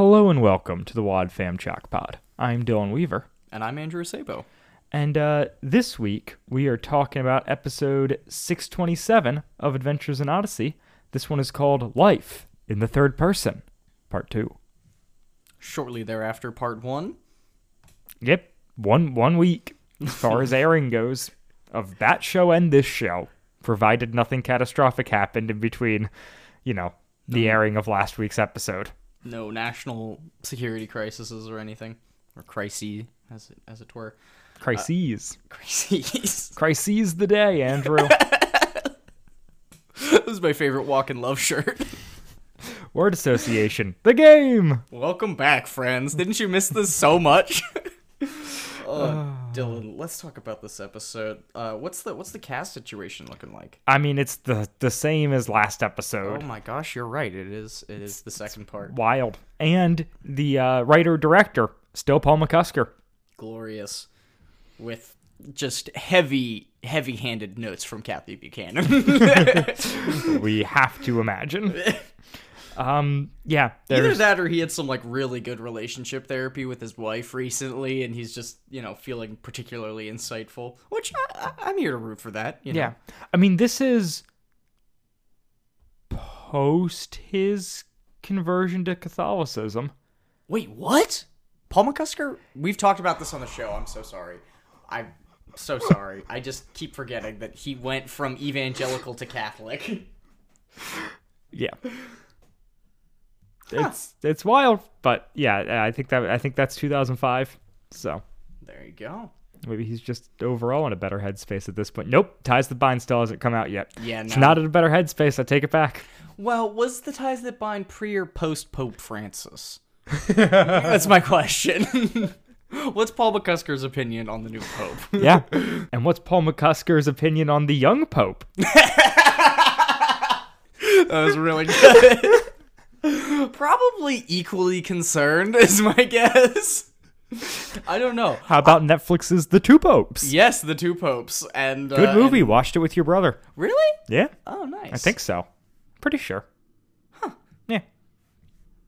Hello and welcome to the Wad Fam Chalk Pod. I'm Dylan Weaver, And I'm Andrew Sabo. and uh, this week we are talking about episode 627 of Adventures in Odyssey. This one is called Life in the Third Person, Part 2. Shortly thereafter, part one. Yep, one one week as far as airing goes of that show and this show, provided nothing catastrophic happened in between, you know, the airing of last week's episode. No national security crises or anything. Or crises, as it, as it were. Crises. Uh, crises. Crises the day, Andrew. this is my favorite walk in love shirt. Word association. The game. Welcome back, friends. Didn't you miss this so much? oh, Dylan, let's talk about this episode. Uh, what's the what's the cast situation looking like? I mean, it's the the same as last episode. Oh my gosh, you're right. It is. It is the second part. Wild. And the uh, writer director still Paul McCusker. Glorious, with just heavy, heavy-handed notes from Kathy Buchanan. we have to imagine. Um. Yeah. Either that or he had some like really good relationship therapy with his wife recently, and he's just you know feeling particularly insightful. Which I, I'm here to root for that. You know? Yeah. I mean, this is post his conversion to Catholicism. Wait, what? Paul McCusker? We've talked about this on the show. I'm so sorry. I'm so sorry. I just keep forgetting that he went from evangelical to Catholic. Yeah. It's it's wild, but yeah, I think that I think that's 2005. So There you go. maybe he's just overall in a better headspace at this point. Nope, Ties That Bind still hasn't come out yet. Yeah, it's not in a better headspace. I take it back. Well, was the ties that bind pre or post Pope Francis? That's my question. What's Paul McCusker's opinion on the new Pope? Yeah. and what's Paul McCusker's opinion on the young pope? That was really good. Probably equally concerned, is my guess. I don't know. How about Netflix's The Two Popes? Yes, the two popes and Good uh, movie. and- Watched it with your brother. really? Yeah, Oh, nice. I think so. Pretty sure. Huh. Yeah.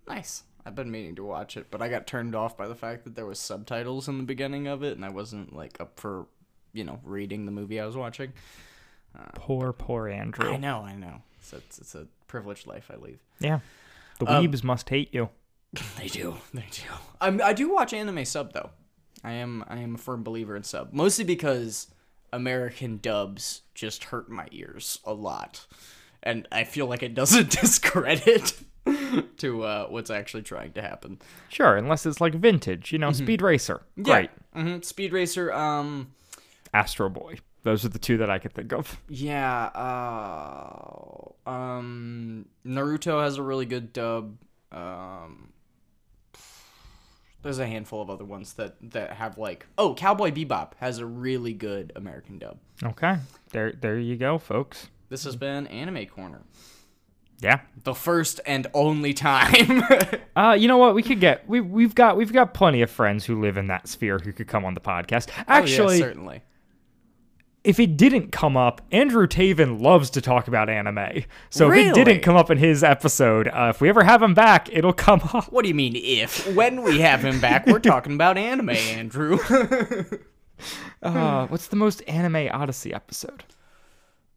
nice. I've been meaning to watch it, but I got turned off by the fact that there was subtitles in the beginning of it, and I wasn't like up for, you know, reading the movie I was watching. Poor, poor Andrew. I know, I know. It's it's a privileged life I lead. Yeah. The Um, weebs must hate you. They do. They do. I'm, I do watch anime sub though. I am I am a firm believer in sub, mostly because American dubs just hurt my ears a lot, and I feel like it doesn't discredit to uh, what's actually trying to happen. Sure, unless it's like vintage, you know, Speed Racer. Great. hmm Speed Racer. Um. Astro Boy. Those are the two that I could think of. Yeah. Uh. Um. Naruto has a really good dub. Um. There's a handful of other ones that that have like oh Cowboy Bebop has a really good American dub. Okay. There there you go, folks. This has been Anime Corner, Yeah. the first and only time. Uh, you know what? We could get we we've got we've got plenty of friends who live in that sphere who could come on the podcast. Actually, oh, yeah, certainly. If it didn't come up, Andrew Taven loves to talk about anime. So if it didn't come up in his episode, uh, if we ever have him back, it'll come up. What do you mean if? When we have him back, we're talking about anime, Andrew. Uh, what's the most anime Odyssey episode?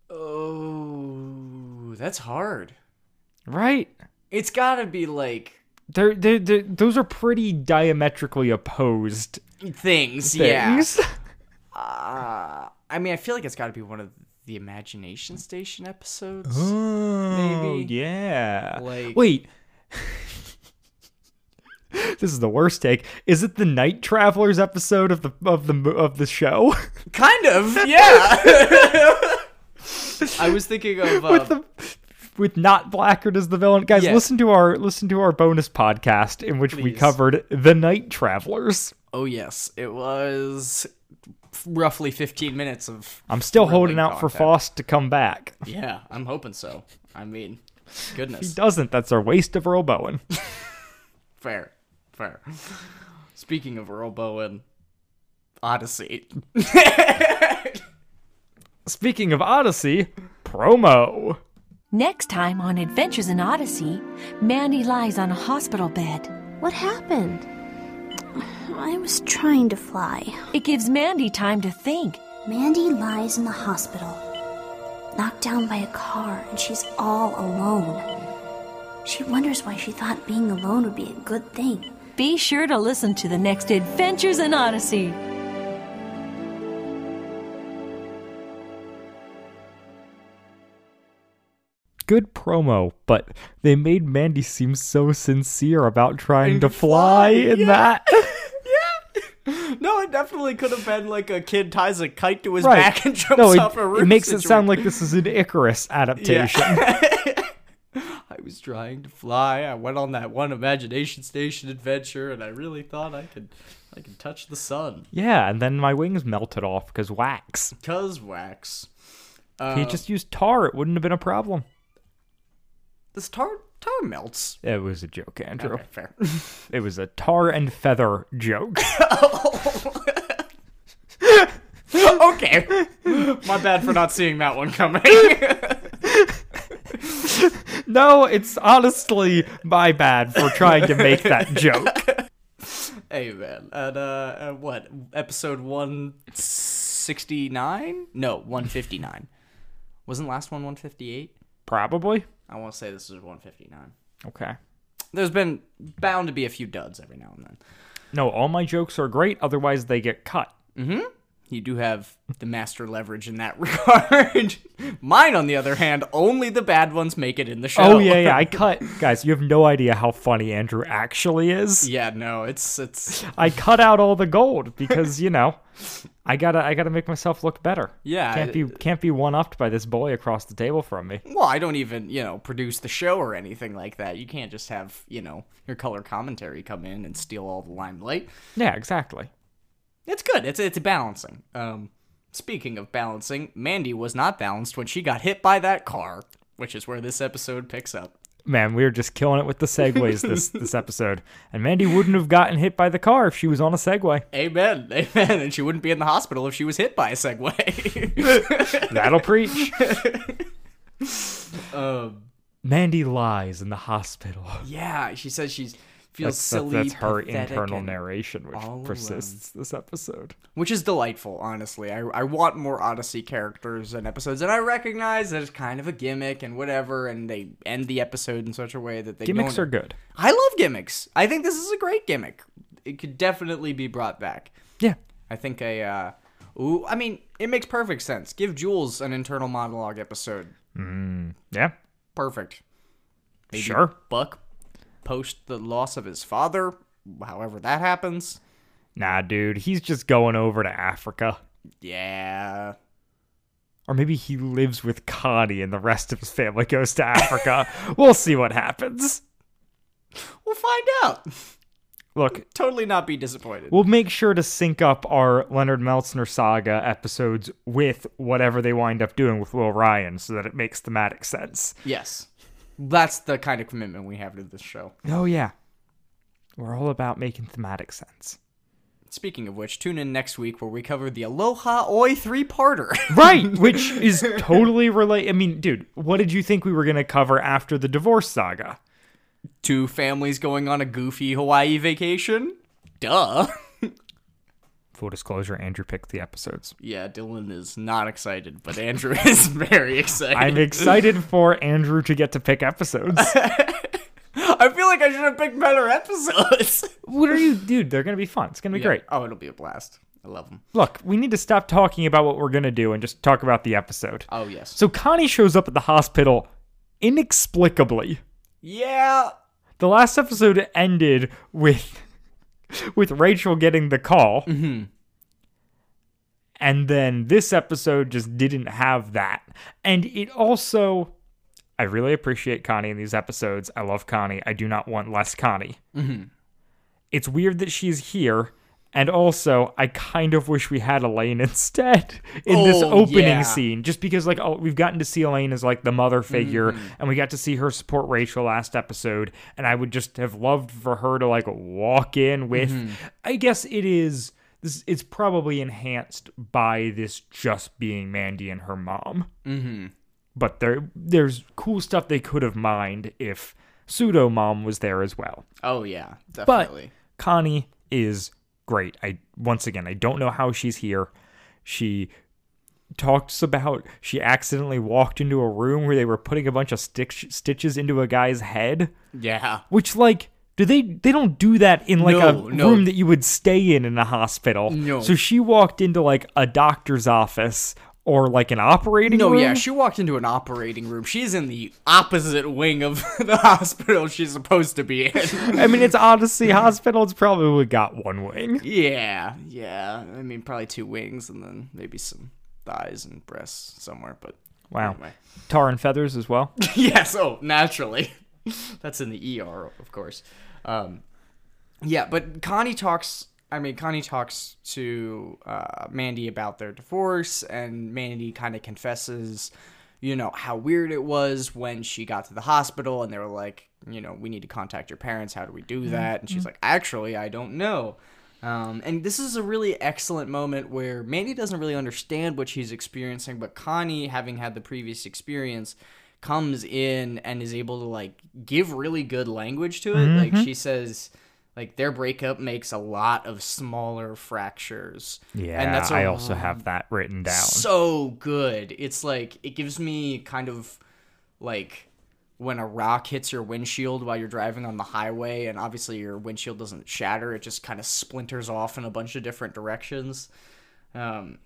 oh, that's hard. Right? It's got to be like They're, they're, they're, those are pretty diametrically opposed things, yeah. things. Uh, I mean, I feel like it's got to be one of the Imagination Station episodes. Oh, Maybe. Yeah. Like- Wait. this is the worst take. Is it the Night Travelers episode of the of the of the show? Kind of, yeah. I was thinking of uh, with the with not Blackgaard as the villain. Guys, Yeah. listen to our listen to our bonus podcast in which we covered the Night Travelers. Oh yes, it was roughly 15 minutes of. I'm still holding out for content. Faust to come back. Yeah, I'm hoping so. I mean, If he doesn't, that's our waste of Earl Bowen. Fair, fair. Speaking of Earl Bowen, Odyssey. Speaking of Odyssey, promo. Next time on Adventures in Odyssey, Mandy lies on a hospital bed What happened? I was trying to fly. It gives Mandy time to think. Mandy lies in the hospital, knocked down by a car, and she's all alone. She wonders why she thought being alone would be a good thing. Be sure to listen to the next Adventures in Odyssey. Good promo, but they made Mandy seem so sincere about trying to fly in that. No, it definitely could have been like a kid ties a kite to his Right. back and jumps no, off a it, roof. it makes it sound like this is an Icarus adaptation. I was trying to fly. I went on that one imagination station adventure, and I really thought I could, I could touch the sun. Yeah, and then my wings melted off because wax. Cause wax. If he uh, just used tar, it wouldn't have been a problem. This tar tar melts. It was a joke, Andrew. Okay, fair. It was a tar and feather joke. okay. My bad for not seeing that one coming. no, it's honestly my bad for trying to make that joke. hey man, at uh, at what episode one sixty nine? No, one fifty nine. Wasn't last one one fifty eight? Probably. I want to say this is one fifty nine. Okay. There's been bound to be a few duds every now and then. No, all my jokes are great, otherwise they get cut. Mm-hmm. You do have the master leverage in that regard. Mine, on the other hand, only the bad ones make it in the show. Oh yeah, yeah. I cut guys, you have no idea how funny Andrew actually is. yeah, no, it's it's I cut out all the gold because, you know, I gotta I gotta make myself look better. Yeah, Can't be uh, can't be one upped by this boy across the table from me. well, I don't even you know produce the show or anything like that. You can't just have you know your color commentary come in and steal all the limelight. Yeah, exactly. It's good. It's it's balancing. Um, speaking of balancing, Mandy was not balanced when she got hit by that car, which is where this episode picks up. Man, we were just killing it with the segways this this episode. And Mandy wouldn't have gotten hit by the car if she was on a Segway. Amen, amen. And she wouldn't be in the hospital if she was hit by a Segway. That'll preach. um, Mandy lies in the hospital. yeah, she says she's feels That's, that's, silly. that's her internal narration, which persists this episode. which is delightful. Honestly, I I want more Odyssey characters and episodes, and I recognize that it's kind of a gimmick and whatever, and they end the episode in such a way that they Gimmicks are good. I love gimmicks. I think this is a great gimmick. It could definitely be brought back. Yeah. I think a, uh, ooh, I mean, it makes perfect sense. Give Jules an internal monologue episode. Yeah. Perfect. Maybe Sure. Buck post the loss of his father, however that happens. Nah, dude, he's just going over to Africa. Yeah. Or maybe he lives with Connie and the rest of his family goes to Africa. we'll see what happens. We'll find out. Look, Totally not be disappointed. we'll make sure to sync up our Leonard Meltsner saga episodes with whatever they wind up doing with Will Ryan so that it makes thematic sense. yes. That's the kind of commitment we have to this show. Oh, yeah. We're all about making thematic sense. Speaking of which, tune in next week where we cover the Aloha Oy three-parter. Right, which is totally relate. I mean, dude, what did you think we were going to cover after the divorce saga? Two families going on a goofy Hawaii vacation? Duh. Full disclosure, Andrew picked the episodes. Yeah, Dylan is not excited, but Andrew is very excited. I'm excited for Andrew to get to pick episodes. I feel like I should have picked better episodes. what are you, dude? They're gonna be fun. It's gonna be great. Oh, it'll be a blast. I love them. Look, we need to stop talking about what we're gonna do and just talk about the episode. Oh, yes. So Connie shows up at the hospital inexplicably. Yeah. The last episode ended with with Rachel getting the call. Mm-hmm. And then this episode just didn't have that. And it also I really appreciate Connie in these episodes. I love Connie. I do not want less Connie. Mm-hmm. It's weird that she's here. And also, I kind of wish we had Elaine instead in this Oh, opening yeah. scene, just because like oh, we've gotten to see Elaine as like the mother figure, mm-hmm. and we got to see her support Rachel last episode, and I would just have loved for her to like walk in with. Mm-hmm. I guess it is this. It's probably enhanced by this just being Mandy and her mom mm-hmm. but there there's cool stuff they could have mined if Pseudo mom was there as well. Oh yeah, But definitely. Connie is great. I once again I don't know how she's here. She talks about she accidentally walked into a room where they were putting a bunch of stitch, stitches into a guy's head, yeah. which like do they they don't do that in like No, a no. room that you would stay in in a hospital. No. So she walked into like a doctor's office or like an operating room. No, room. yeah, she walked into an operating room. She's in the opposite wing of the hospital she's supposed to be in. I mean, it's Odyssey Hospital. It's probably got one wing. yeah, yeah. I mean, probably two wings and then maybe some thighs and breasts somewhere, but Wow. anyway. Tar and feathers as well. yes, oh, naturally. That's in the ER, of course. Um, yeah, but Connie talks. I mean, Connie talks to uh, Mandy about their divorce, and Mandy kind of confesses, you know, how weird it was when she got to the hospital, and they were like, you know, we need to contact your parents. How do we do that? And she's like, actually, I don't know. Um, and this is a really excellent moment where Mandy doesn't really understand what she's experiencing, but Connie, having had the previous experience, comes in and is able to like give really good language to it. Like she says, like their breakup makes a lot of smaller fractures. Yeah, and that's a I also have that written down. so good. It's like it gives me kind of like when a rock hits your windshield while you're driving on the highway and obviously your windshield doesn't shatter, it just kind of splinters off in a bunch of different directions. Um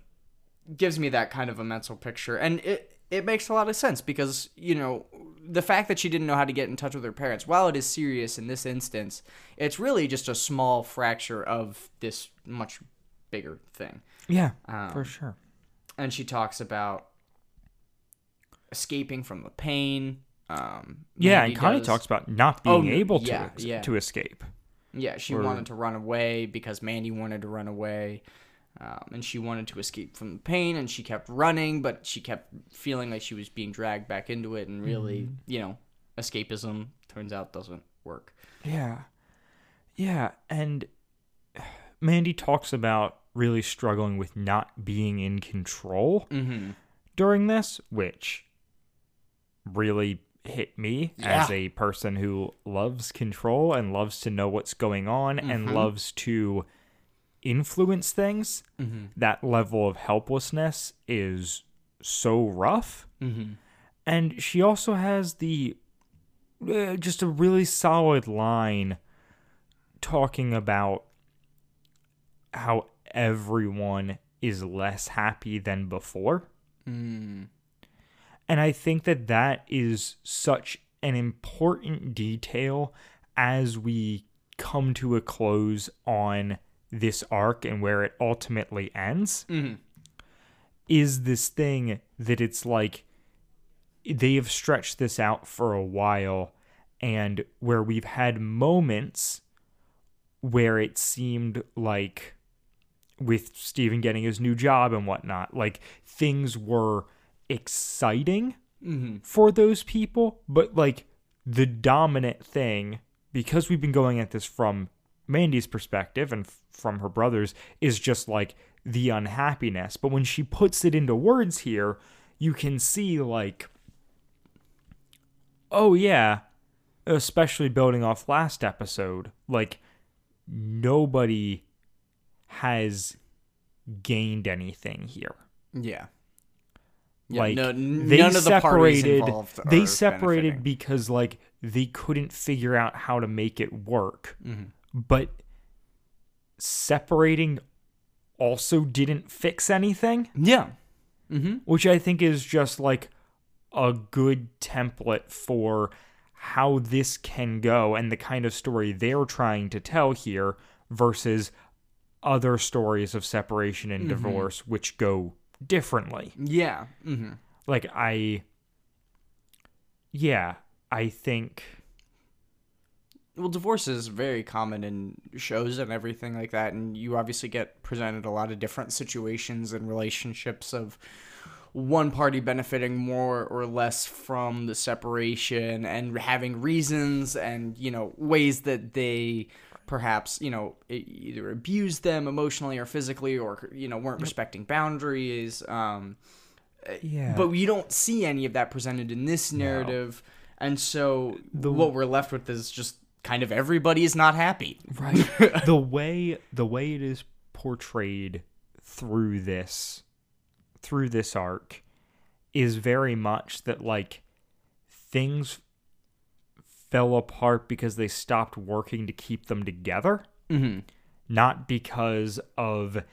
gives me that kind of a mental picture and it it makes a lot of sense because, you know, the fact that she didn't know how to get in touch with her parents, while it is serious in this instance, it's really just a small fracture of this much bigger thing yeah, Um, for sure. and she talks about escaping from the pain. Um, Yeah, and Connie does- talks about not Oh, being no, able to yeah, ex- yeah. to escape. Yeah, she or- wanted to run away because Mandy wanted to run away, um, and she wanted to escape from the pain, and she kept running, but she kept feeling like she was being dragged back into it, and really, Mm-hmm. you know, escapism turns out doesn't work. Yeah. Yeah, and Mandy talks about really struggling with not being in control Mm-hmm. during this, which really hit me as a person who loves control and loves to know what's going on Mm-hmm. and loves to influence things. Mm-hmm. That level of helplessness is so rough. Mm-hmm. And she also has the uh, just a really solid line talking about how everyone is less happy than before. Mm. And I think that that is such an important detail as we come to a close on this arc and where it ultimately ends. Mhm. Is this thing that it's like they have stretched this out for a while and where we've had moments where it seemed like with Steven getting his new job and whatnot, like things were exciting for those people, but like the dominant thing, because we've been going at this from Mandy's perspective and from her brother's, is just like the unhappiness. But when she puts it into words here, you can see like, oh yeah, especially building off last episode, like nobody has gained anything here. Yeah. Yeah, like no- they none of the separated involved they separated benefiting. because like they couldn't figure out how to make it work Mm-hmm. but separating also didn't fix anything Yeah. Mm-hmm. which i think is just like a good template for how this can go and the kind of story they're trying to tell here versus other stories of separation and Mm-hmm. divorce which go differently Yeah. Mm-hmm. like I yeah, I think Well, divorce is very common in shows and everything like that, and you obviously get presented a lot of different situations and relationships of one party benefiting more or less from the separation and having reasons and you know ways that they perhaps you know either abused them emotionally or physically or you know weren't respecting boundaries um yeah. but we don't see any of that presented in this narrative And so what we're left with is just kind of everybody is not happy. right the way the way it is portrayed through this through this arc is very much that like things fell apart because they stopped working to keep them together Mm-hmm. not because of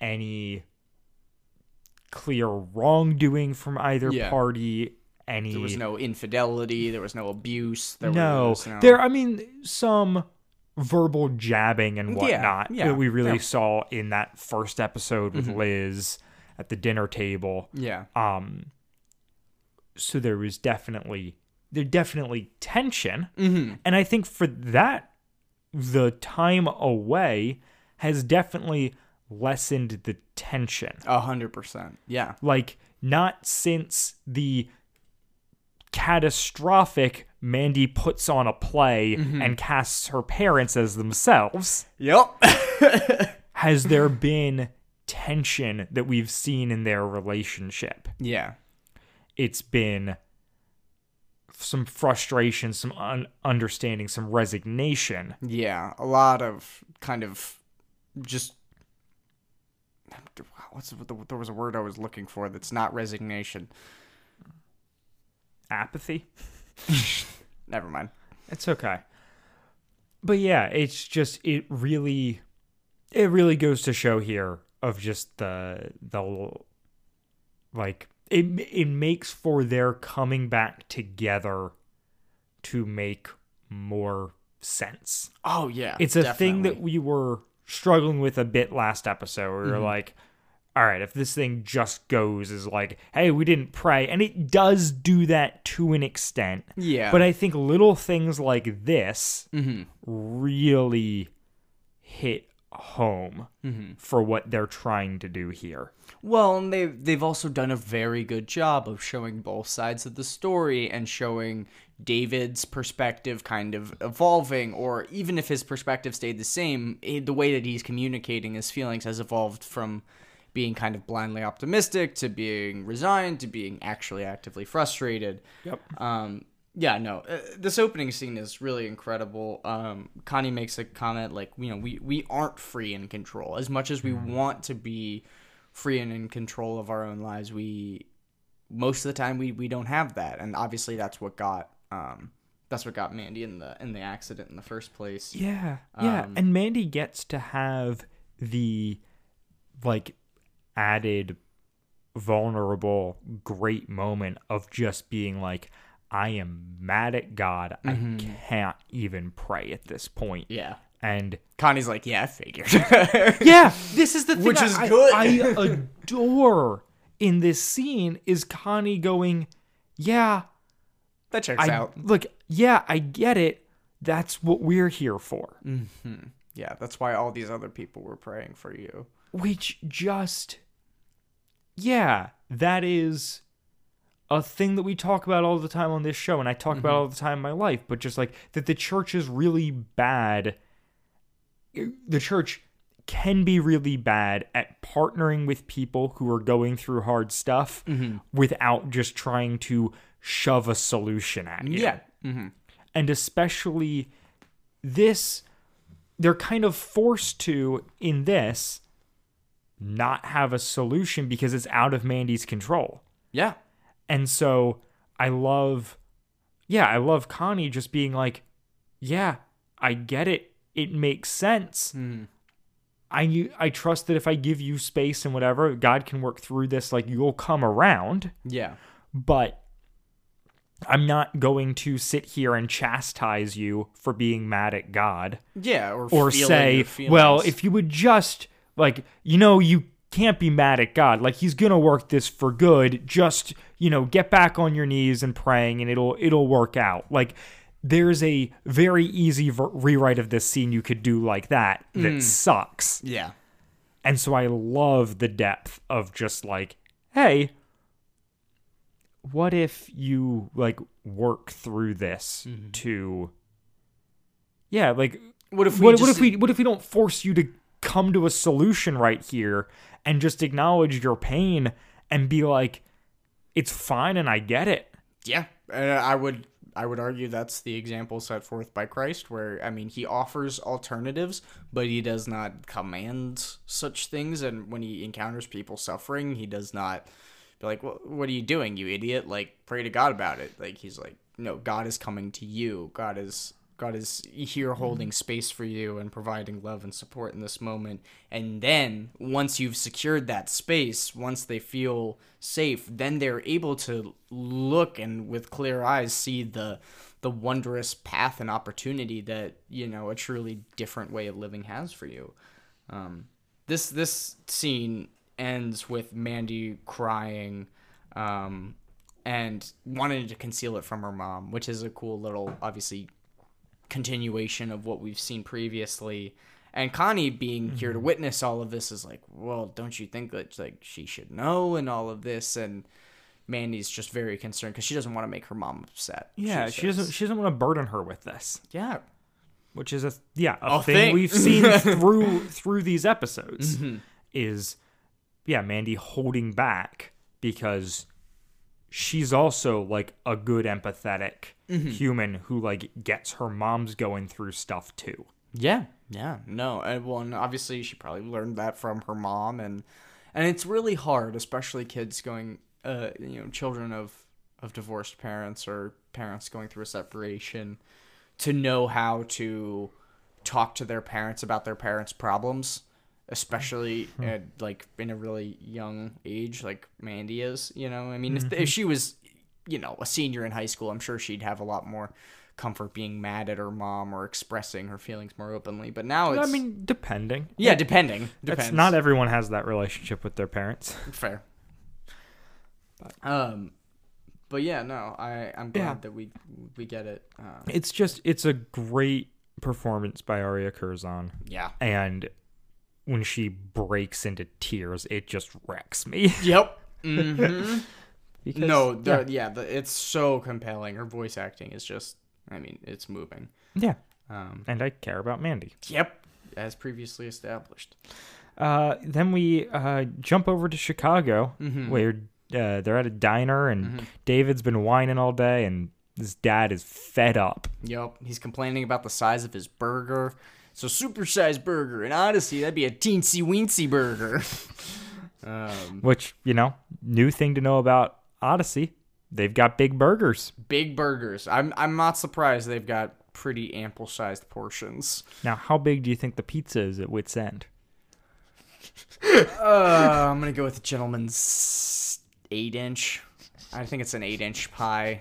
any clear wrongdoing from either Yeah. party any There was no infidelity. There was no abuse. There no, was no. there. I mean, some verbal jabbing and whatnot yeah, that we really yeah. Mm-hmm. saw in that first episode with Liz at the dinner table. Yeah. Um, so there was definitely there definitely tension, Mm-hmm. and I think for that, the time away has definitely lessened the tension. A hundred percent. Yeah. Like not since the catastrophic Mandy puts on a play Mm-hmm. and casts her parents as themselves Yep. has there been tension that we've seen in their relationship. yeah. It's been some frustration, some un- understanding, some resignation. Yeah. A lot of kind of just. What's the, there was a word I was looking for that's not resignation. Apathy. Never mind. It's okay. But yeah, it's just it really it really goes to show here of just the the like it it makes for their coming back together to make more sense. Oh yeah. It's a thing that we were struggling with a bit last episode. where We were mm-hmm. like, all right, if this thing just goes is like, hey, we didn't pray, and it does do that to an extent. Yeah. But I think little things like this Mm-hmm. really hit home Mm-hmm. for what they're trying to do here. Well, and they they've also done a very good job of showing both sides of the story and showing David's perspective kind of evolving, or even if his perspective stayed the same, eh, the way that he's communicating his feelings has evolved from being kind of blindly optimistic to being resigned to being actually actively frustrated. Yep. Um, yeah, no, uh, this opening scene is really incredible. Um, Connie makes a comment like, you know, we, we aren't free in control. As much as we want to be free and in control of our own lives, we most of the time we, we don't have that. And obviously that's what got um, that's what got Mandy in the in the accident in the first place. Yeah. Yeah. Um, and Mandy gets to have the like added vulnerable great moment of just being like I am mad at God. I mm-hmm. can't even pray at this point. Yeah. And Connie's like, yeah, I figured. yeah, this is the thing Which I- is I- good. I adore in this scene is Connie going, "Yeah, that checks I out. look, yeah, I get it. That's what we're here for." Mm-hmm. Yeah, that's why all these other people were praying for you. Which just yeah that is a thing that we talk about all the time on this show and i talk about all the time in my life but just like that the church is really bad the church can be really bad at partnering with people who are going through hard stuff without just trying to shove a solution at you Yeah. Mm-hmm. and especially this they're kind of forced to in this not have a solution because it's out of Mandy's control. Yeah. And so I love yeah, I love Connie just being like, "Yeah, I get it. It makes sense. I I trust that if I give you space and whatever, God can work through this like you'll come around." Yeah. but I'm not going to sit here and chastise you for being mad at God Yeah. Or, or say, well, if you would just like, you know, you can't be mad at God. Like he's going to work this for good. Just, you know, get back on your knees and praying and it'll it'll work out. Like there's a very easy ver- rewrite of this scene you could do like that that mm. sucks. Yeah. And so I love the depth of just like, hey, what if you like work through this mm-hmm. to Yeah, like What if we what, what if we what if we don't force you to come to a solution right here and just acknowledge your pain and be like it's fine and I get it. Yeah, uh, I would. I would argue that's the example set forth by Christ, where I mean he offers alternatives, but he does not command such things. And when he encounters people suffering, he does not be like, "What? What are you doing, you idiot? Like, pray to God about it." Like he's like, "No, God is coming to you. God is." God is here holding space for you and providing love and support in this moment. And then, once you've secured that space, once they feel safe, then they're able to look and with clear eyes see the the wondrous path and opportunity that you know a truly different way of living has for you. Um, this this scene ends with Mandy crying um, and wanting to conceal it from her mom, which is a cool little, obviously, continuation of what we've seen previously. And Connie being here to witness all of this is like, well, don't you think that like she should know and all of this? And Mandy's just very concerned because she doesn't want to make her mom upset. Yeah, she, says. doesn't. She doesn't want to burden her with this, Yeah, which is a yeah a, A thing, thing. we've seen through through these episodes. Mm-hmm. Is yeah, Mandy holding back because she's also like a good empathetic Mm-hmm. human who like gets her mom's going through stuff too. Yeah, yeah, no, and well, and obviously she probably learned that from her mom, and and it's really hard, especially kids going, uh, you know, children of of divorced parents or parents going through a separation, to know how to talk to their parents about their parents' problems, especially at like in a really young age, like Mandy is. You know, I mean, if, if she was, you know, a senior in high school, I'm sure she'd have a lot more comfort being mad at her mom or expressing her feelings more openly. But now it's, I mean, depending. yeah, depending. Depends. not everyone has that relationship with their parents. fair. But. Um, but yeah, no, I I'm glad Yeah. that we we get it. Uh, It's just it's a great performance by Aria Curzon. yeah. and when she breaks into tears, it just wrecks me. Yep. hmm Because, no, the, yeah, yeah, the, it's so compelling. Her voice acting is just, I mean, it's moving. yeah, Um, and I care about Mandy. yep, as previously established. Uh, then we uh, jump over to Chicago, Mm-hmm. where uh, they're at a diner, and David's been whining all day, and his dad is fed up. Yep, he's complaining about the size of his burger. So supersized burger in Odyssey, that'd be a teensy weensy burger. um, Which you know, new thing to know about Odyssey. They've got big burgers. big burgers. I'm I'm not surprised they've got pretty ample sized portions. Now, how big do you think the pizza is at Whit's End? Uh, I'm gonna go with the gentleman's eight inch. I think it's an eight inch pie.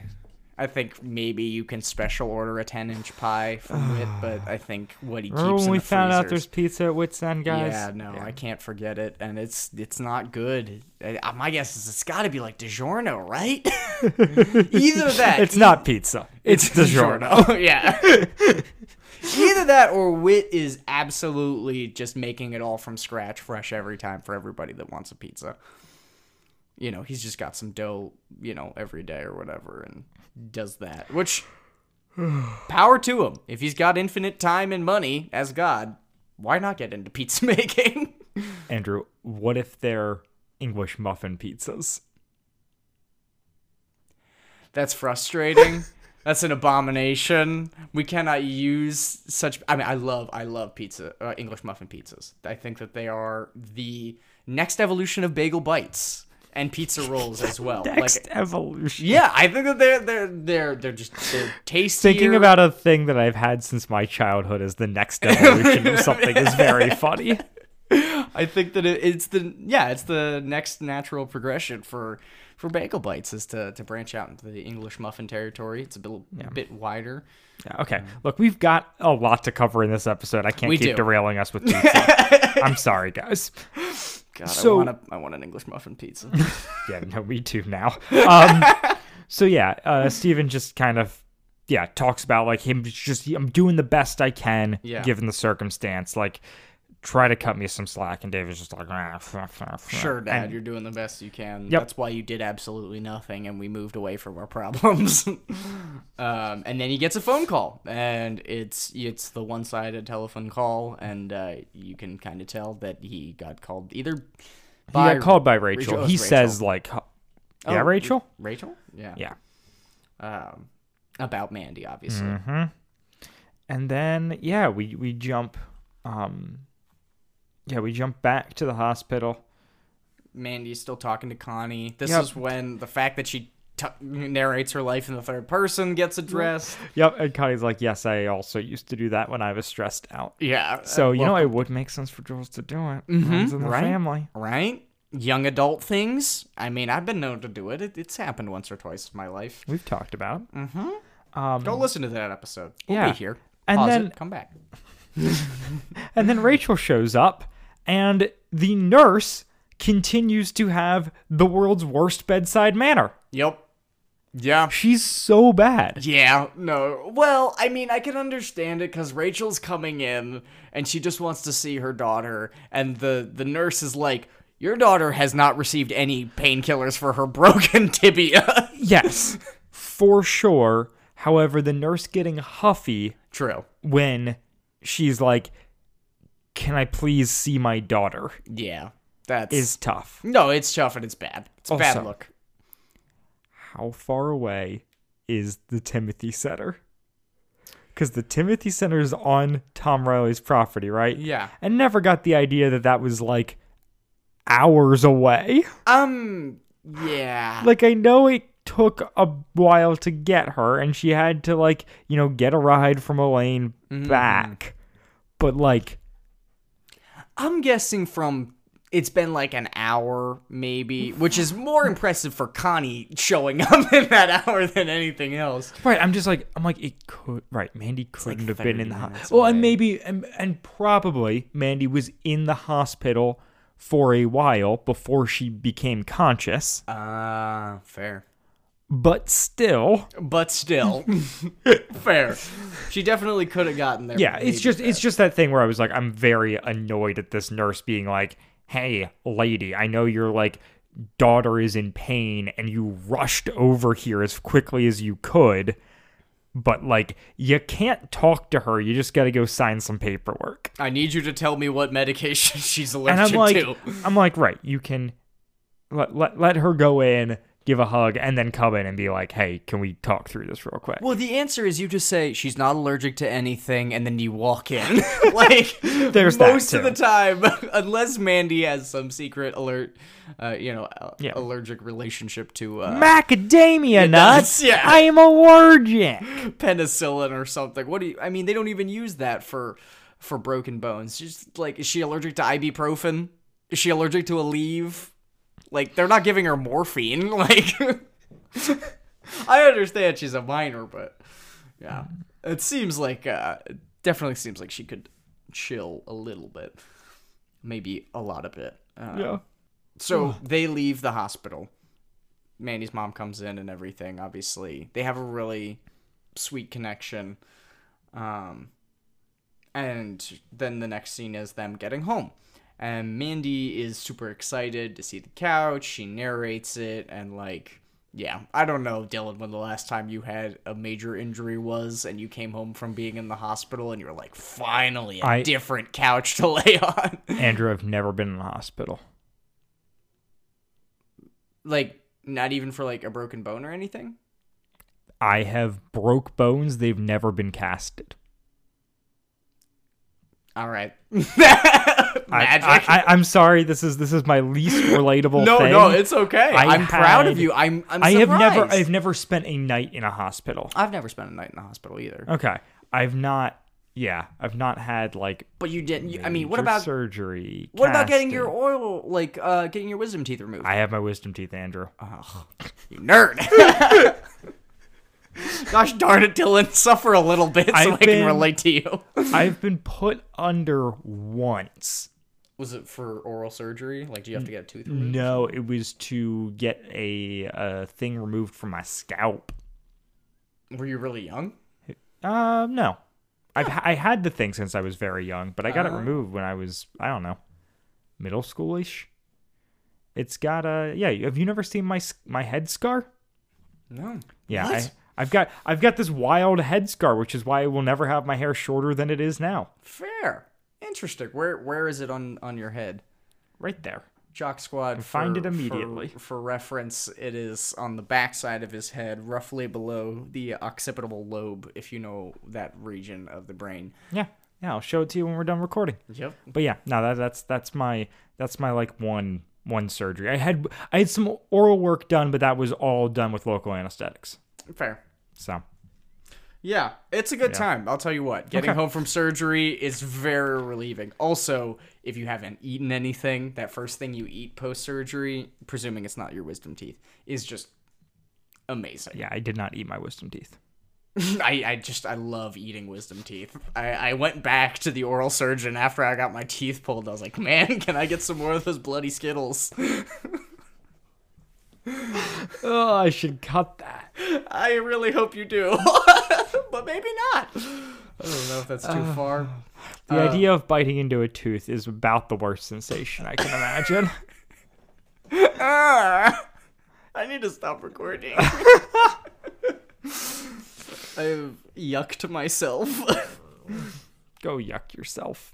I think maybe you can special order a ten inch pie from Whit, but I think what he keeps Remember in when we the found out there's pizza at Whit's End, guys? Yeah, no, I can't forget it, and it's it's not good. Uh, My guess is it's got to be like DiGiorno, right? Either that, It's not pizza. It's DiGiorno. yeah. Either that or Whit is absolutely just making it all from scratch, fresh every time for everybody that wants a pizza. You know, he's just got some dough, you know, every day or whatever, and does that. Which, power to him. If he's got infinite time and money as God, why not get into pizza making? Andrew, what if they're English muffin pizzas? That's frustrating. That's an abomination. We cannot use such. I mean, I love, I love pizza, uh, English muffin pizzas. I think that they are the next evolution of bagel bites and pizza rolls as well. Next Like, evolution. yeah, I think that they're they're they're they're just they're tastier. Thinking about a thing that I've had since my childhood as the next evolution of something is very funny. I think that it, it's the yeah, it's the next natural progression for for bagel bites is to to branch out into the English muffin territory. It's a bit a bit wider. Yeah, okay, look, we've got a lot to cover in this episode. I can't keep do. derailing us with pizza. I'm sorry, guys. God, So- I want a, I want an English muffin pizza. Yeah, no, me too now. Um, so yeah, uh, Steven just kind of yeah talks about like him just I'm doing the best I can Yeah. given the circumstance. Like try to cut me some slack, and David's just like ah, Sure, Dad, And- you're doing the best you can. Yep. That's why you did absolutely nothing, and we moved away from our problems. um, and then he gets a phone call, and it's it's the one-sided telephone call, and uh, you can kind of tell that he got called either. He By got called by Rachel. Rachel- he it's says like, huh- Oh, yeah, Rachel. Rachel. Yeah. Yeah, Um, About Mandy, obviously. Mm-hmm. And then yeah, we we jump um yeah, we jump back to the hospital. Mandy's still talking to Connie. This Yep. is when the fact that she t- narrates her life in the third person gets addressed. Yep, and Connie's like, "Yes, I also used to do that when I was stressed out." Yeah. So, you well, know, it would make sense for Jules to do it. Runs in the right? family. right? Young adult things. I mean, I've been known to do it. it it's happened once or twice in my life. We've talked about it. Mm-hmm. Um, Go listen to that episode. We'll Yeah. be here. And then- it, come back. And then Rachel shows up, and the nurse continues to have the world's worst bedside manner. Yep. Yeah. She's so bad. Yeah, no. Well, I mean, I can understand it because Rachel's coming in and she just wants to see her daughter, and the the nurse is like, "Your daughter has not received any painkillers for her broken tibia." Yes, for sure. However, the nurse getting huffy True. when she's like, Can I please see my daughter? Yeah, that's is tough. no. It's tough and it's bad. It's a bad look. How far away is the Timothy Center? Because the Timothy Center is on Tom Riley's property, right? Yeah. And never got the idea that that was like hours away. Um. Yeah. Like, I know it took a while to get her, and she had to, like, you know, get a ride from Elaine back. But, like, I'm guessing from it's been like an hour maybe, which is more impressive for Connie showing up in that hour than anything else. Right, I'm just like I'm like it could right. Mandy couldn't have been in the hospital. Well, and maybe and, and probably Mandy was in the hospital for a while before she became conscious. Ah, fair. But still, But still, fair. She definitely could have gotten there. yeah, it's just it's just that thing where I was like I'm very annoyed at this nurse being like, "Hey, lady, I know your like daughter is in pain and you rushed over here as quickly as you could." But like you can't talk to her. You just got to go sign some paperwork. I need you to tell me what medication she's and allergic I'm like, to. I'm like, right, you can let, let let her go in, give a hug, and then come in and be like, hey, can we talk through this real quick? Well, the answer is you just say she's not allergic to anything, and then you walk in. like There's that, most of the time, unless Mandy has some secret alert, uh, you know, Yeah. allergic relationship to uh, Macadamia nuts. yeah. I am allergic. penicillin or something. What do you? I mean, they don't even use that for for broken bones. Just like, is she allergic to ibuprofen? Is she allergic to Aleve? Like, they're not giving her morphine. Like, I understand she's a minor, but yeah, it seems like uh, it definitely seems like she could chill a little bit, maybe a lot of it. Uh, Yeah. so they leave the hospital. Mandy's mom comes in and everything. Obviously, they have a really sweet connection. Um, and then the next scene is them getting home. And Mandy is super excited to see the couch. She narrates it, and like, yeah, I don't know, Dylan, when the last time you had a major injury was, and you came home from being in the hospital, and you're like, finally, a I- different couch to lay on. Andrew, I've never been in the hospital. like, not even for like a broken bone or anything. I have broke bones. They've never been casted. All right. I, Magic. I, I, am sorry. This is this is my least relatable. no, thing. no, it's okay. I I'm proud of you. I'm. I'm I have never. I've never spent a night in a hospital. I've never spent a night in the hospital either. Okay, I've not. Yeah, I've not had like. But you didn't. I mean, what about surgery? what about getting your oil, like uh, getting your wisdom teeth removed? I have my wisdom teeth, Andrew. you nerd. Gosh darn it, Dylan. Suffer a little bit so I've I can been- relate to you. I've been put under once. Was it for oral surgery? Like, do you have to get a tooth removed? No, it was to get a, a thing removed from my scalp. Were you really young? Uh, no. I've I had the thing since I was very young, but I got it Oh. removed when I was I don't know, middle schoolish. It's got a yeah. Have you never seen my my head scar? No. Yeah, What? I've got I've got this wild head scar, which is why I will never have my hair shorter than it is now. Fair. Interesting. Where Where is it on on your head? Right there. Jock Squad. find it immediately. For, for reference, it is on the backside of his head, roughly below the occipital lobe, if you know that region of the brain. Yeah, yeah. I'll show it to you when we're done recording. Yep. But yeah, no, that, that's that's my that's my like one one surgery. I had I had some oral work done, but that was all done with local anesthetics. Fair. So Yeah, it's a good time. I'll tell you what. Getting Okay. home from surgery is very relieving. Also, if you haven't eaten anything, that first thing you eat post surgery, presuming it's not your wisdom teeth, is just amazing. yeah, I did not eat my wisdom teeth. I, I just I love eating wisdom teeth. I, I went back to the oral surgeon after I got my teeth pulled. I was like, man, can I get some more of those bloody skittles? Oh, I should cut that. I really hope you do, but maybe not. I don't know if that's too far. The idea of biting into a tooth is about the worst sensation I can imagine. Ah, I need to stop recording. I've yucked myself. Go yuck yourself.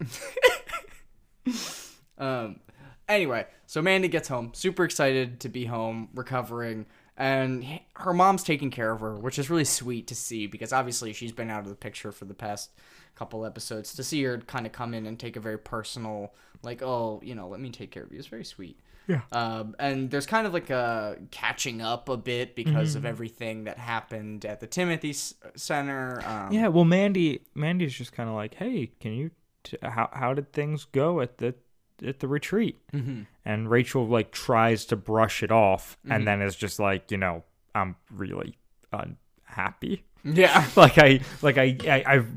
um, anyway, so Mandy gets home, super excited to be home, recovering, and her mom's taking care of her, which is really sweet to see because obviously she's been out of the picture for the past couple episodes. To see her kind of come in and take a very personal, like, oh, you know, let me take care of you is very sweet. Yeah. Um, and there's kind of like a catching up a bit because Mm-hmm. of everything that happened at the Timothy S- Center. Um, Yeah, well, Mandy, Mandy's just kind of like, hey, can you? T- how how did things go at the at the retreat? Mm-hmm. And Rachel like tries to brush it off, and then is just like, you know, I'm really unhappy. Yeah. like I like I, I I've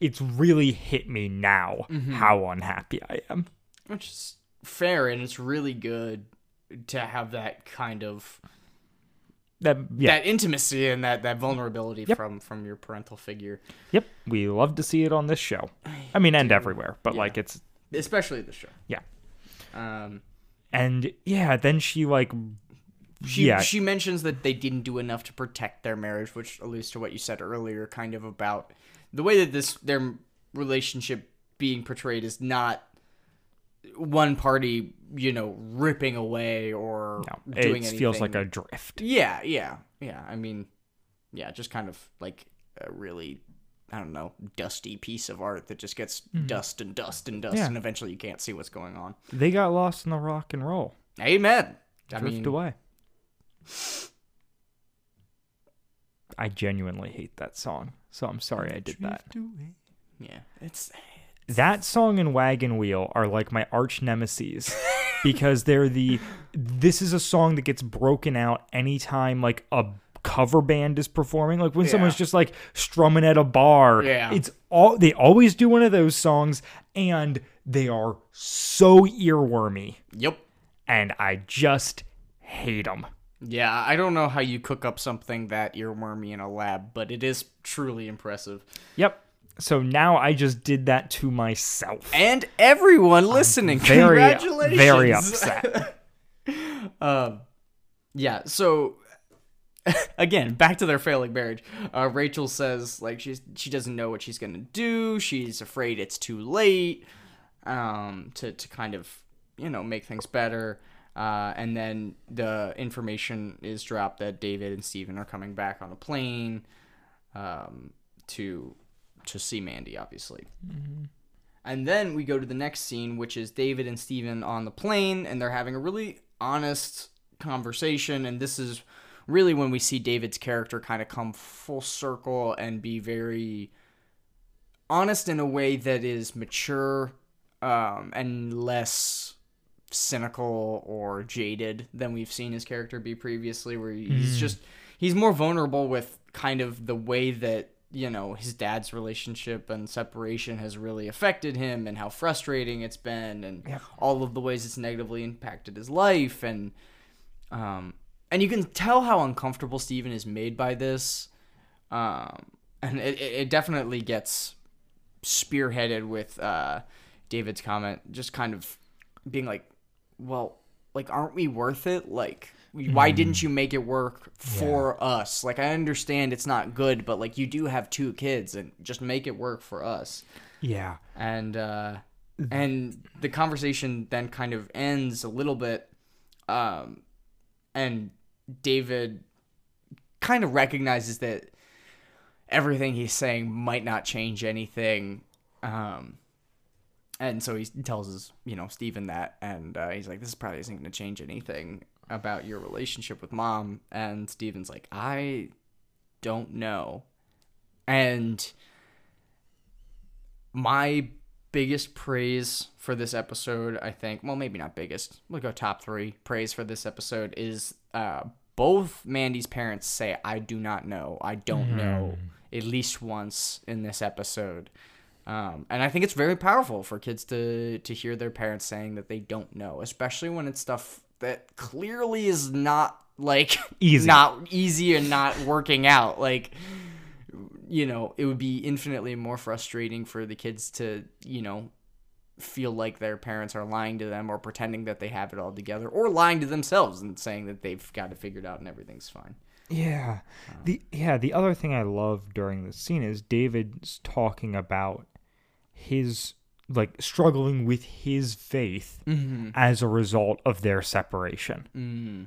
it's really hit me now how unhappy I am. which is fair and it's really good to have that kind of That yeah. that intimacy and that that vulnerability from from your parental figure Yep, we love to see it on this show. I mean, and everywhere, but like it's especially the show yeah. um And yeah, then she like she yeah, she mentions that they didn't do enough to protect their marriage which alludes to what you said earlier kind of about the way that this their relationship being portrayed is not one party you know ripping away or no, doing it anything feels like a drift. Yeah, yeah, yeah. I mean, yeah, just kind of like a really, I don't know, dusty piece of art that just gets dust and dust and dust, Mm-hmm. Yeah. and eventually you can't see what's going on. They got lost in the rock and roll, Amen. I drift mean, away. I genuinely hate that song, so I'm sorry I did that. yeah, it's that song and Wagon Wheel are like my arch nemesis because they're the this is a song that gets broken out anytime like a cover band is performing like when someone's just like strumming at a bar Yeah. it's all they always do one of those songs and they are so earwormy yep. and I just hate them Yeah, I don't know how you cook up something that earwormy in a lab, but it is truly impressive. yep so now I just did that to myself And everyone listening, very congratulations. very upset um, Yeah, so again, back to their failing marriage. Uh, Rachel says like she's she doesn't know what she's gonna do. She's afraid it's too late um, to to kind of you know make things better. Uh, and then the information is dropped that David and Steven are coming back on a plane um, to to see Mandy, obviously. And then we go to the next scene, which is David and Steven on the plane, and they're having a really honest conversation. And this is really when we see David's character kind of come full circle and be very honest in a way that is mature um, and less cynical or jaded than we've seen his character be previously, where he's just he's more vulnerable with kind of the way that you know his dad's relationship and separation has really affected him and how frustrating it's been and all of the ways it's negatively impacted his life and um and you can tell how uncomfortable Steven is made by this um and it, it it definitely gets spearheaded with uh David's comment just kind of being like well like aren't we worth it? Like why didn't you make it work for us? Like i understand it's not good but like you do have two kids and just make it work for us. Yeah. And uh and the conversation then kind of ends a little bit um and david kind of recognizes that everything he's saying might not change anything um and so he tells his you know Stephen that and uh, he's like this probably isn't going to change anything about your relationship with mom and Stephen's like I don't know and my biggest praise for this episode, I think, well, maybe not biggest, we'll go top three praise for this episode is uh, both Mandy's parents say, I do not know. I don't know, at least once in this episode. Um, and I think it's very powerful for kids to, to hear their parents saying that they don't know, especially when it's stuff that clearly is not like Easy. not easy and not working out. Like, you know, it would be infinitely more frustrating for the kids to, you know, feel like their parents are lying to them or pretending that they have it all together or lying to themselves and saying that they've got it figured out and everything's fine. Yeah. Um, the yeah, the other thing I love during this scene is David's talking about his like struggling with his faith mm-hmm. as a result of their separation. Mm-hmm.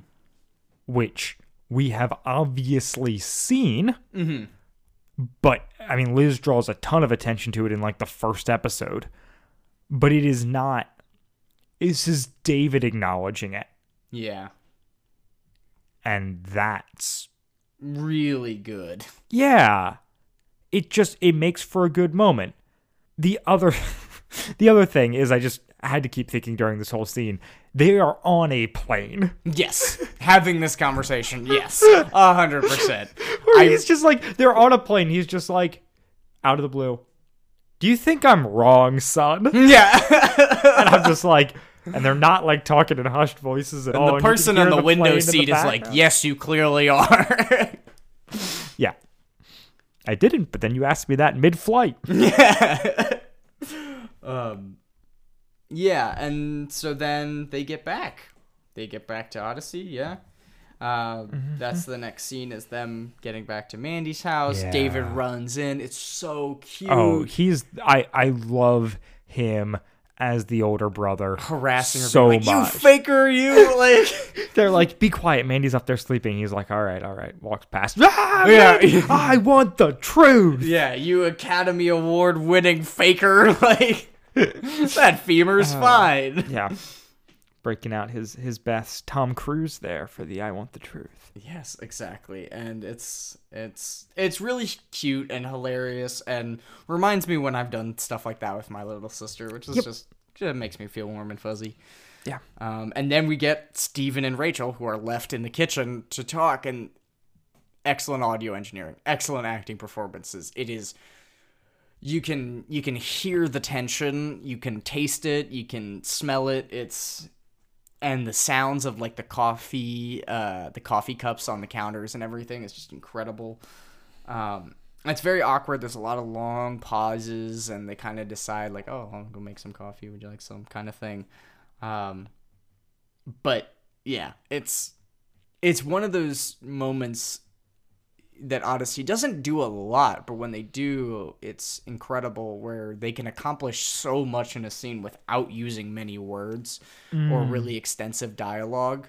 Which we have obviously seen. Mm-hmm. But I mean Liz draws a ton of attention to it in like the first episode. But it is not this is David acknowledging it. Yeah. And that's Really good. yeah it just it makes for a good moment the other the other thing is i just I had to keep thinking during this whole scene they are on a plane Yes. Having this conversation. Yes. A hundred percent. he's just like they're on a plane he's just like out of the blue do you think i'm wrong son Yeah. and i'm just like and they're not like talking in hushed voices at all the and person on the, plane window in the seat is like, "Yes, you clearly are." yeah i didn't but then you asked me that mid-flight Yeah. um, Yeah, and so then they get back. They get back to Odyssey, yeah. Uh, Mm-hmm. That's the next scene is them getting back to Mandy's house. David runs in. It's so cute. Oh, he's I I love him as the older brother. harassing her, so like, much. You faker, you like. They're like, "Be quiet." Mandy's up there sleeping. He's like, "All right, all right." Walks past. Ah, Yeah. I want the truth. yeah, you Academy Award winning faker. Like that femur's Uh, fine. Yeah, breaking out his his best Tom Cruise there for the "I want the truth." Yes, exactly. And it's it's it's really cute and hilarious and reminds me when I've done stuff like that with my little sister, which is just just makes me feel warm and fuzzy. Yeah. Um, and then we get Steven and Rachel who are left in the kitchen to talk and excellent audio engineering, excellent acting performances. It is you can you can hear the tension, you can taste it, you can smell it. It's and the sounds of like the coffee uh the coffee cups on the counters and everything is just incredible. Um it's very awkward. There's a lot of long pauses and they kind of decide like, "Oh, I'll go make some coffee. Would you like some?" kind of thing. Um but yeah, it's it's one of those moments that Odyssey doesn't do a lot, but when they do, it's incredible where they can accomplish so much in a scene without using many words or mm. really extensive dialogue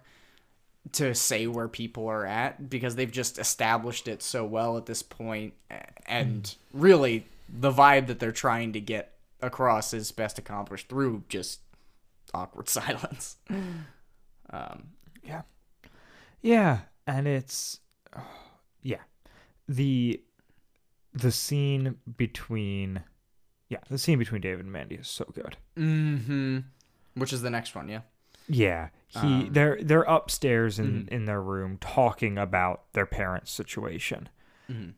to say where people are at because they've just established it so well at this point and mm. really the vibe that they're trying to get across is best accomplished through just awkward silence. Mm. Um, yeah, yeah, and it's yeah, the the scene between yeah the scene between David and Mandy is so good. Mhm. Which is the next one, yeah. Yeah, he they're they're upstairs in in their room talking about their parents' situation,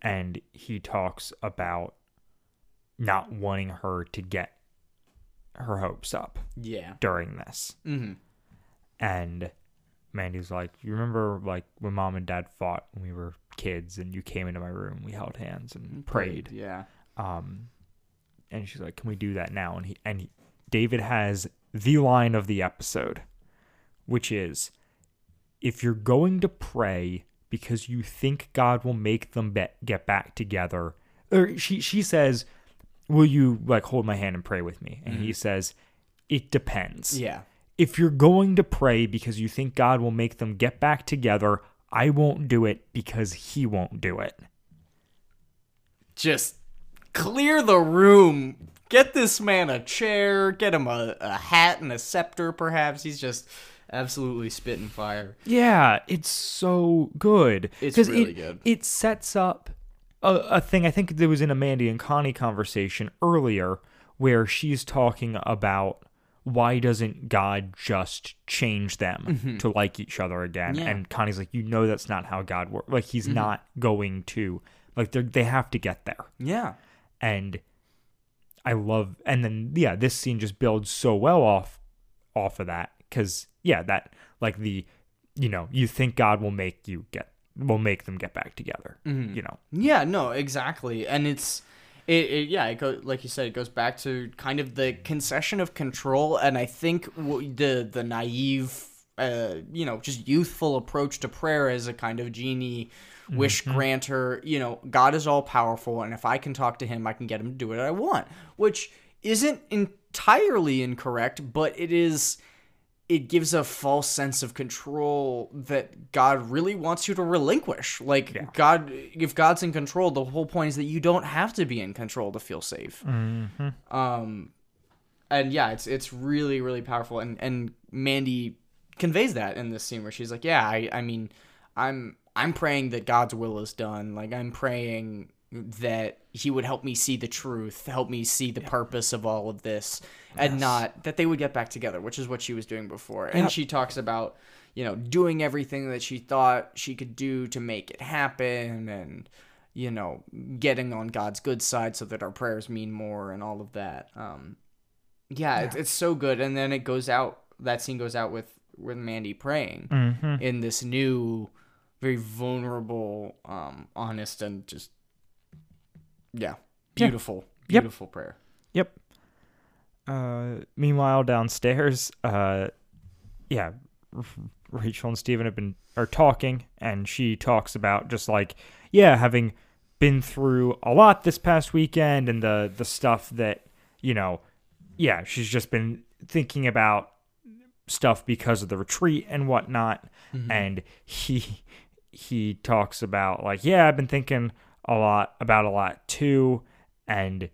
and he talks about not wanting her to get her hopes up Yeah. during this, Mhm. and Mandy's like, "You remember like when mom and dad fought when we were kids, and you came into my room, we held hands and prayed." Yeah. um and she's like can we do that now and he and he, david has the line of the episode which is if you're going to pray because you think god will make them be- get back together or she she says will you like hold my hand and pray with me and he says it depends. Yeah. If you're going to pray because you think God will make them get back together, I won't do it because he won't do it. Just clear the room. Get this man a chair. Get him a, a hat and a scepter, perhaps. He's just absolutely spitting fire. Yeah, it's so good. It's really it, good. It sets up a, a thing. I think there was an Amanda and Connie conversation earlier where she's talking about why doesn't God just change them to like each other again? Mm-hmm. Yeah. Mm-hmm. And Connie's like, you know, that's not how God works. Like, he's not going to. Like, they they have to get there Yeah. and I love and then yeah this scene just builds so well off off of that cuz yeah that like the you know you think God will make you get will make them get back together you know Yeah, no, exactly. And it's it, it yeah, it go, like you said it goes back to kind of the concession of control and I think w- the the naive uh, you know, just youthful approach to prayer as a kind of genie wish granter, you know, God is all powerful and if I can talk to him, I can get him to do what I want, which isn't entirely incorrect, but it is it gives a false sense of control that God really wants you to relinquish. Like God, if God's in control, the whole point is that you don't have to be in control to feel safe. Um, and yeah, it's it's really really powerful. And and Mandy conveys that in this scene where she's like, yeah, I I mean, I'm I'm praying that God's will is done. Like I'm praying that he would help me see the truth, help me see the purpose of all of this, and not that they would get back together, which is what she was doing before. And she talks about, you know, doing everything that she thought she could do to make it happen and you know, getting on God's good side so that our prayers mean more and all of that. Um yeah, It's, it's so good and then it goes out that scene goes out with with Mandy praying Mm-hmm. in this new very vulnerable um honest and just yeah, beautiful Yep. beautiful prayer. Yep. Uh, meanwhile, downstairs, uh, yeah, Rachel and Steven have been are talking, and she talks about just like, yeah, having been through a lot this past weekend, and the the stuff that you know, yeah, she's just been thinking about stuff because of the retreat and whatnot, and he he talks about like, yeah, I've been thinking a lot about a lot too, and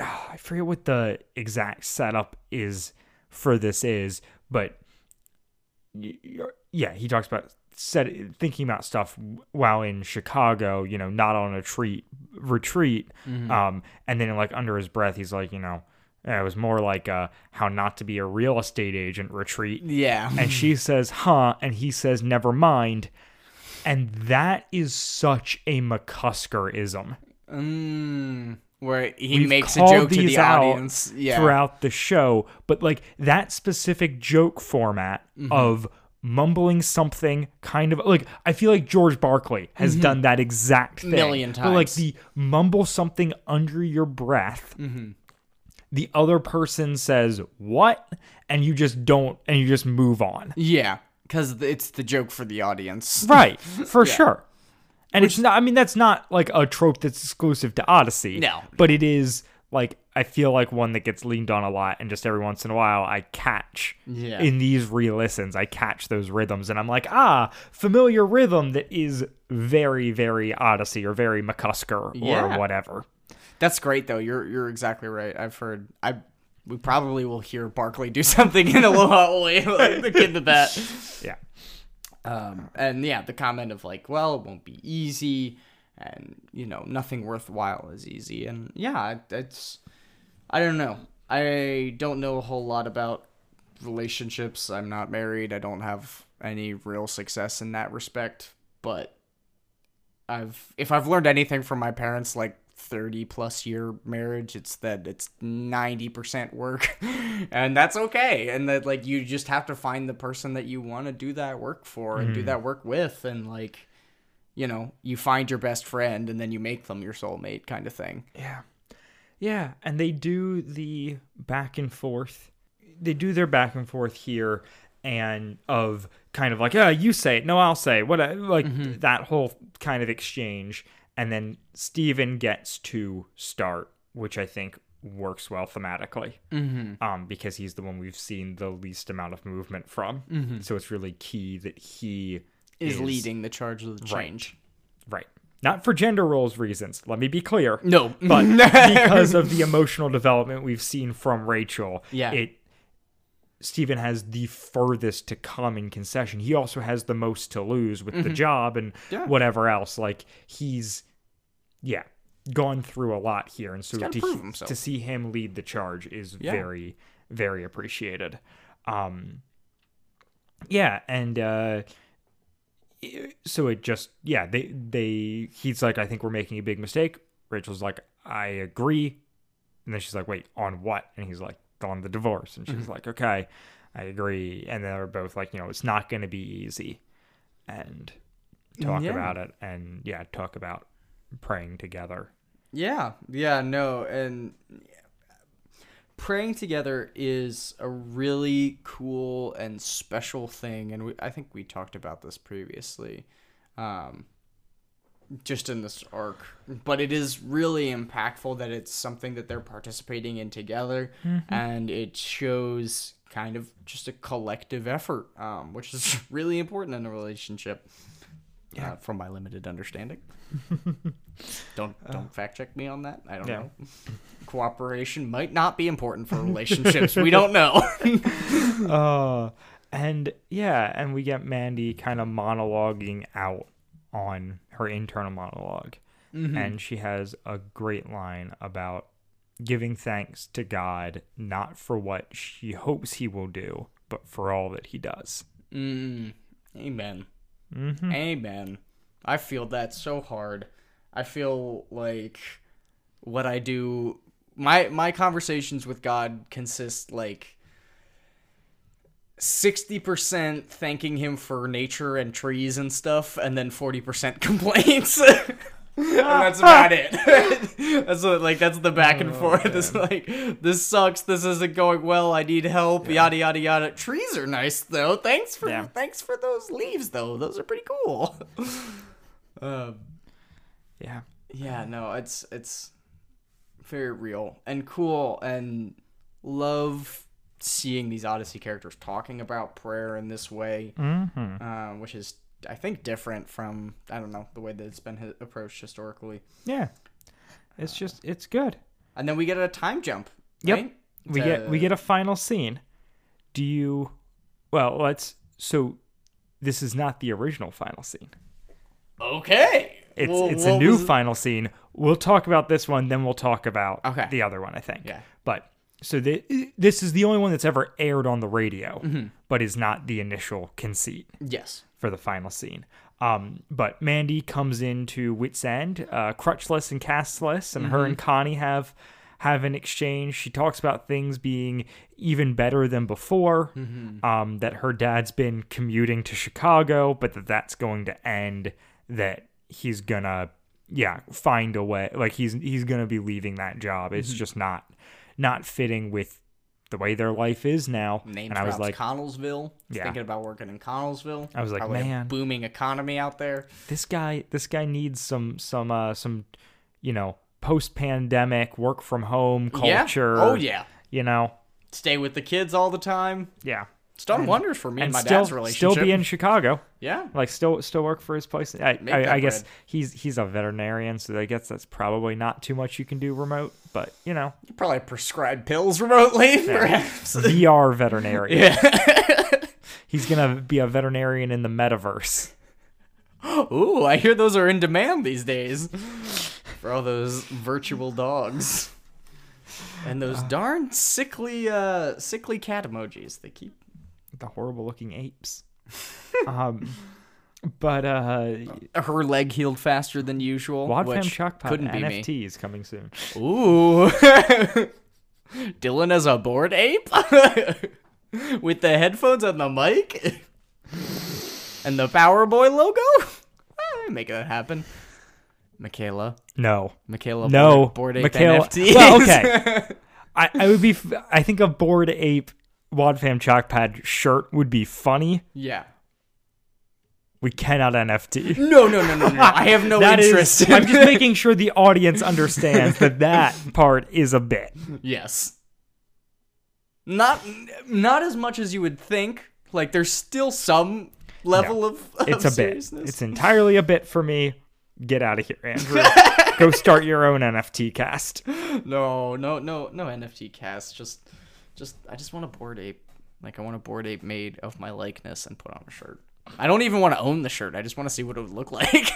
ah, I forget what the exact setup is for this is, but yeah, he talks about set, thinking about stuff while in Chicago, you know, not on a treat retreat. Um, and then like under his breath, he's like, you know, it was more like uh, how not to be a real estate agent retreat. Yeah. And she says, huh? And he says, never mind. And that is such a McCuskerism. mm, where he We've makes a joke to the audience. Yeah. throughout the show, but like that specific joke format Mm-hmm. of mumbling something kind of like I feel like George Barclay has done that exact thing. Mm-hmm. Million But like the mumble something under your breath. Mm-hmm. The other person says what, and you just don't, and you just move on. Yeah, because it's the joke for the audience. Right, for sure. And it's not, I mean, that's not like a trope that's exclusive to Odyssey. No. But it is like, I feel like one that gets leaned on a lot. And just every once in a while, I catch Yeah. in these re listens, I catch those rhythms. And I'm like, ah, familiar rhythm that is very, very Odyssey or very McCusker Yeah. or whatever. That's great though. You're you're exactly right. I've heard I we probably will hear Barclay do something in Aloha Oy like the kid to that. Yeah. Um, and yeah, the comment of like, well, it won't be easy, and you know, nothing worthwhile is easy. And yeah, it's I don't know. I don't know a whole lot about relationships. I'm not married. I don't have any real success in that respect. But I've if I've learned anything from my parents, like 30 plus year marriage it's that it's 90% work and that's okay and that like you just have to find the person that you want to do that work for and do mm-hmm. that work with and like you know you find your best friend and then you make them your soulmate kind of thing Yeah. Yeah, and they do the back and forth. They do their back and forth here and of kind of like, "Yeah, you say it. No, I'll say." it." What like mm-hmm. that whole kind of exchange and then Steven gets to start, which I think works well thematically. Mm-hmm. Um, because he's the one we've seen the least amount of movement from. Mm-hmm. So it's really key that he Is, leading the charge of the change. Right. Not for gender roles reasons. Let me be clear. No, But because of the emotional development we've seen from Rachel, Yeah. it Stephen has the furthest to come in concession. He also has the most to lose with the job and Mm-hmm. Yeah. whatever else. Like he's yeah, gone through a lot here. And so to, to see him lead the charge is Yeah. very, very appreciated. Um yeah, and uh so it just yeah they they he's like i think we're making a big mistake rachel's like i agree and then she's like wait on what and he's like on the divorce and she's like okay i agree and they're both like you know it's not going to be easy and talk Yeah. about it and yeah talk about praying together Yeah, yeah, no, and praying together is a really cool and special thing, and we, I think we talked about this previously, um, just in this arc. But it is really impactful that it's something that they're participating in together, and it shows kind of just a collective effort, um, which is really important in a relationship. Uh, from my limited understanding. Don't don't fact check me on that. I don't Yeah. know. Cooperation might not be important for relationships. we don't know. uh and yeah and we get mandy kind of monologuing out on her internal monolog and she has a great line about giving thanks to god not for what she hopes he will do but for all that he does mm, amen. Mm-hmm. Amen. I feel that so hard. I feel like what I do my my conversations with God consist like 60% thanking him for nature and trees and stuff and then 40% complaints. and that's about it. that's what, like that's the back and forth. It's like this sucks. This isn't going well. I need help. Yada yada yada. Trees are nice though. Thanks for Yeah. thanks for those leaves though. Those are pretty cool. um, yeah yeah, no, it's it's very real and cool and love seeing these Odyssey characters talking about prayer in this way, mm-hmm. uh, which is I think different from I don't know the way that it's been approached historically. yeah it's just it's good And then we get a time jump. Yep. right? we get we get a final scene do you well let's so this is not the original final scene okay. It's Well, it's a new final scene. We'll talk about this one, then we'll talk about Okay. the other one. I think. Yeah. But so the, this is the only one that's ever aired on the radio, Mm-hmm. but is not the initial conceit Yes. For the final scene. Um, but Mandy comes into Whit's End, uh, crutchless and castless, and her and Connie have have an exchange. She talks about things being even better than before. Um, that her dad's been commuting to Chicago, but that that's going to end. That he's gonna, yeah, find a way. Like he's he's gonna be leaving that job. It's just not not fitting with the way their life is now. Name and I was like, Connellsville. Yeah. Thinking about working in Connellsville. I was like, Probably man. booming economy out there. this guy this guy needs some some uh some you know post pandemic work from home culture Yeah. Oh yeah. you know Stay with the kids all the time. yeah It's done wonders for me and, and my still dad's relationship. still be in chicago yeah. like still still work for his place i I, I guess bread. he's he's a veterinarian so i guess that's probably not too much you can do remote but you know You probably prescribe pills remotely, perhaps. vr veterinarian yeah. he's gonna be a veterinarian in the metaverse Ooh, I hear those are in demand these days. For all those virtual dogs. And those darn sickly uh sickly cat emojis they keep the horrible looking apes um but uh her leg healed faster than usual. Wadfam which Chalkpot couldn't be NFT is coming soon. me. Ooh. Dylan as a bored ape with the headphones and the mic and the Power Boy logo. Ah, Make that happen. Michaela. No, Michaela no, board, bored ape Michaela. NFTs. Well, okay. I, I would be. f- I think a bored ape Wadfam Chalkpad shirt would be funny. yeah. We cannot NFT. No, no, no, no, no. I have no That is- interest. in- I'm just making sure the audience understands that that part is a bit. Yes. Not not as much as you would think. Like there's still some level of, of It's a bit. seriousness. It's entirely a bit for me. Get out of here, Andrew. Go start your own NFT cast. No, no, no, no NFT cast. Just, just I just want a bored ape. Like I want a bored ape made of my likeness and put on a shirt. I don't even want to own the shirt. I just want to see what it would look like.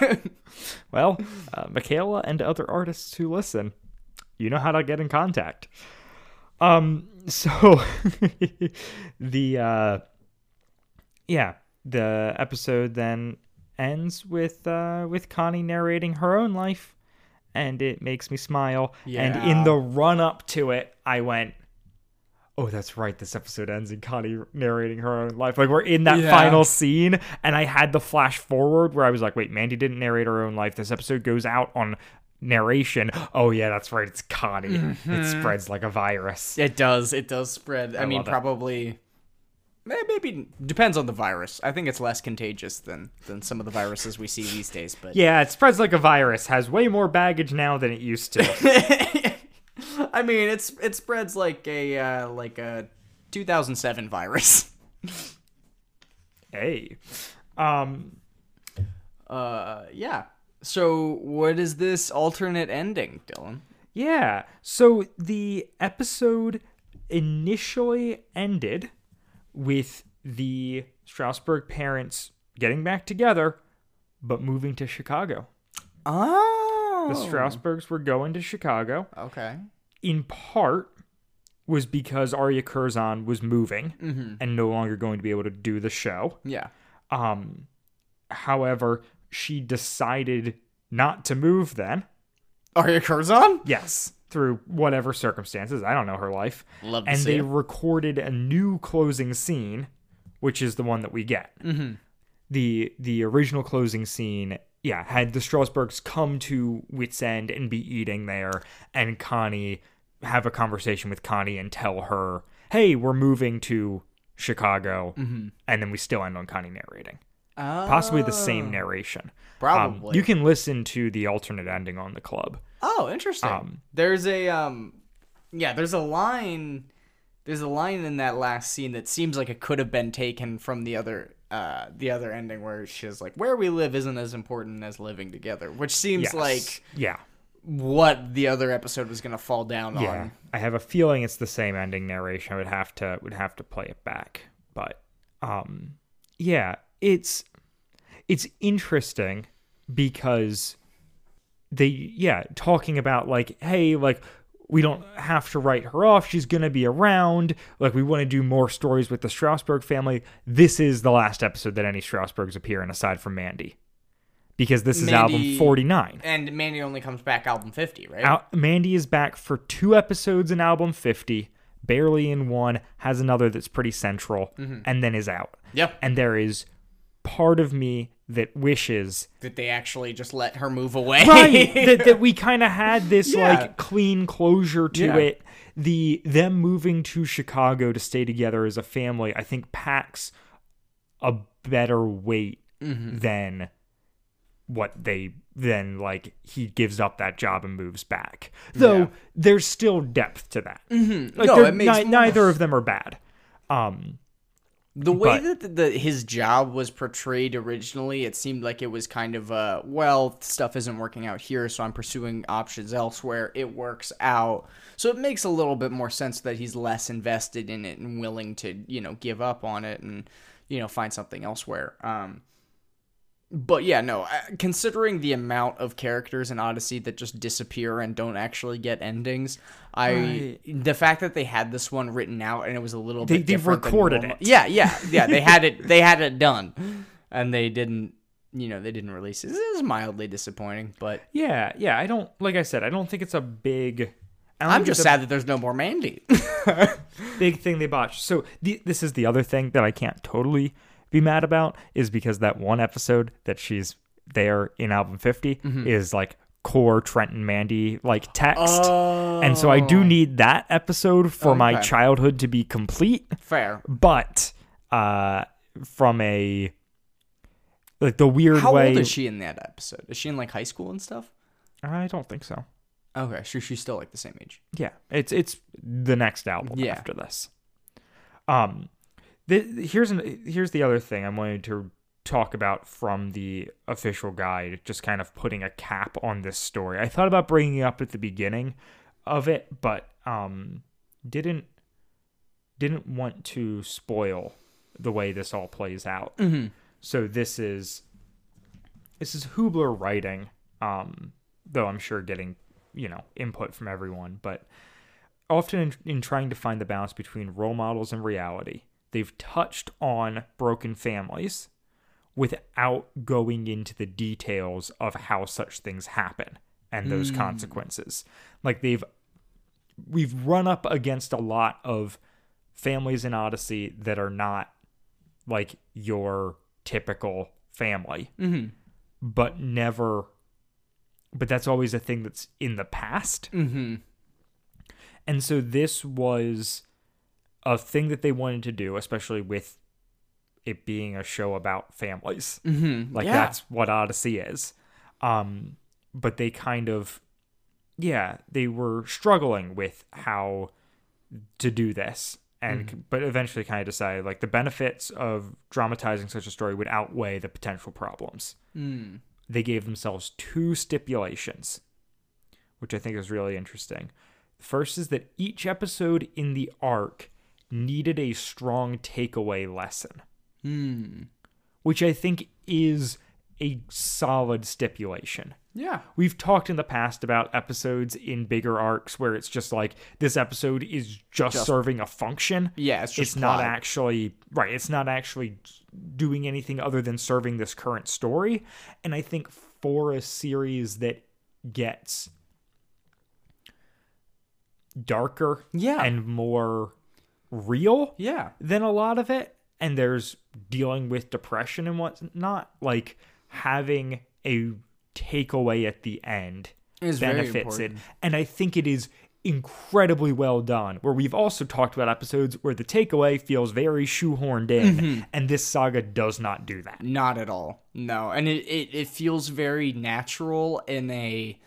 Well, uh, Michaela and other artists who listen, you know how to get in contact. Um, so the uh, yeah, the episode then ends with uh with Connie narrating her own life, and it makes me smile. Yeah. And in the run up to it, I went. Oh, that's right. This episode ends in Connie narrating her own life. Like we're in that Yeah. final scene, and I had the flash forward where I was like, "Wait, Mandy didn't narrate her own life. This episode goes out on narration. Oh yeah, that's right. It's Connie. It spreads like a virus. it does. It does spread. I, mean, love it. probably. eh, Maybe depends on the virus. I think it's less contagious than than some of the viruses we see these days. But Yeah, it spreads like a virus. Has way more baggage now than it used to. I mean, it's it spreads like a uh, like a 2007 virus. hey, um, Uh, yeah. So, what is this alternate ending, Dylan? Yeah. So the episode initially ended with the Straussberg parents getting back together, but moving to Chicago. Oh, The Straussbergs were going to Chicago. Okay. In part was because Aria Curzon was moving and no longer going to be able to do the show. Yeah. Um, however, she decided not to move then. Aria Curzon? Yes, through whatever circumstances. I don't know her life. Love to and they it. recorded a new closing scene, which is the one that we get. Mm-hmm. The the original closing scene, yeah, had the Straussbergs come to Whit's End and be eating there, and Connie have a conversation with Connie and tell her, "Hey, we're moving to Chicago," Mm-hmm. and then we still end on Connie narrating. oh. Possibly the same narration. Um, Probably. you can listen to the alternate ending on the club. Oh, interesting. Um, there's a um, yeah, there's a line. There's a line in that last scene that seems like it could have been taken from the other uh the other ending where she's like, "Where we live isn't as important as living together," which seems Yes. like yeah. what the other episode was gonna fall down Yeah, on. I have a feeling it's the same ending narration. I would have to would have to play it back, but um, yeah, it's it's interesting because they yeah talking about like hey like we don't have to write her off she's gonna be around like we want to do more stories with the Straussberg family this is the last episode that any Straussbergs appear in aside from mandy because this is album 49 And Mandy only comes back album 50, right? Al- Mandy is back for two episodes in album 50, barely in one, has another that's pretty central, mm-hmm. and then is out. Yep. And there is part of me that wishes that they actually just let her move away. right that, that we kind of had this Yeah. like clean closure to Yeah. it the them moving to chicago to stay together as a family i think packs a better weight Mm-hmm. than what they then like he gives up that job and moves back though Yeah. there's still depth to that mm-hmm. like No, it makes ni- neither of them are bad um The way But- that the, the his job was portrayed originally, it seemed like it was kind of uh well, stuff isn't working out here, so I'm pursuing options elsewhere. It works out. So it makes a little bit more sense that he's less invested in it and willing to, you know, give up on it and you know, find something elsewhere. Um but yeah, no, considering the amount of characters in Odyssey that just disappear and don't actually get endings, I the fact that they had this one written out and it was a little They- bit they different recorded it. Yeah, yeah, yeah. They had it. They had it done, and they didn't. You know, they didn't release it. This is mildly disappointing, but yeah yeah i don't like i said i don't think it's a big I'm just a sad that there's no more Mandy. big thing they botched. So the, this is the other thing that I can't totally be mad about is because that one episode that she's there in album 50 Mm-hmm. is like core Trenton Mandy like text. And so I do need that episode for my Oh. Childhood to be complete, Fair. but uh from a like the weird How way. old is she in that episode? Is she in like high school and stuff? I don't think so. Okay, sure. She's still like the same age. Yeah, it's it's the next album Yeah. after this. Um, the, here's an, here's the other thing I wanted to talk about from the official guide, just kind of putting a cap on this story. I thought about bringing it up at the beginning of it, but um, didn't didn't want to spoil the way this all plays out. Mm-hmm. So this is this is Hoobler writing, um, though I'm sure getting you know input from everyone, but often in, in trying to find the balance between role models and reality, they've touched on broken families without going into the details of how such things happen and those consequences. Like they've we've run up against a lot of families in Odyssey that are not like your typical family, Mm-hmm. but never. But that's always a thing that's in the past. Mm-hmm. And so this was a thing that they wanted to do, especially with it being a show about families. Mm-hmm. Like yeah. that's what Odyssey is. Um, but they kind of, yeah, they were struggling with how to do this, and but eventually kind of decided like the benefits of dramatizing such a story would outweigh the potential problems. Mm. They gave themselves two stipulations, which I think is really interesting. The first is that each episode in the arc needed a strong takeaway lesson Mm. which I think is a solid stipulation. Yeah. We've talked in the past about episodes in bigger arcs where it's just like this episode is just, Just- serving a function. Yeah, it's just it's not actually right. It's not actually doing anything other than serving this current story. And I think for a series that gets darker Yeah. and more real, Yeah. than a lot of it and there's dealing with depression and whatnot like having a takeaway at the end Is very benefits it and i think it is incredibly well done where we've also talked about episodes where the takeaway feels very shoehorned in Mm-hmm. and this saga does not do that Not at all. No. And it, it, it feels very natural in a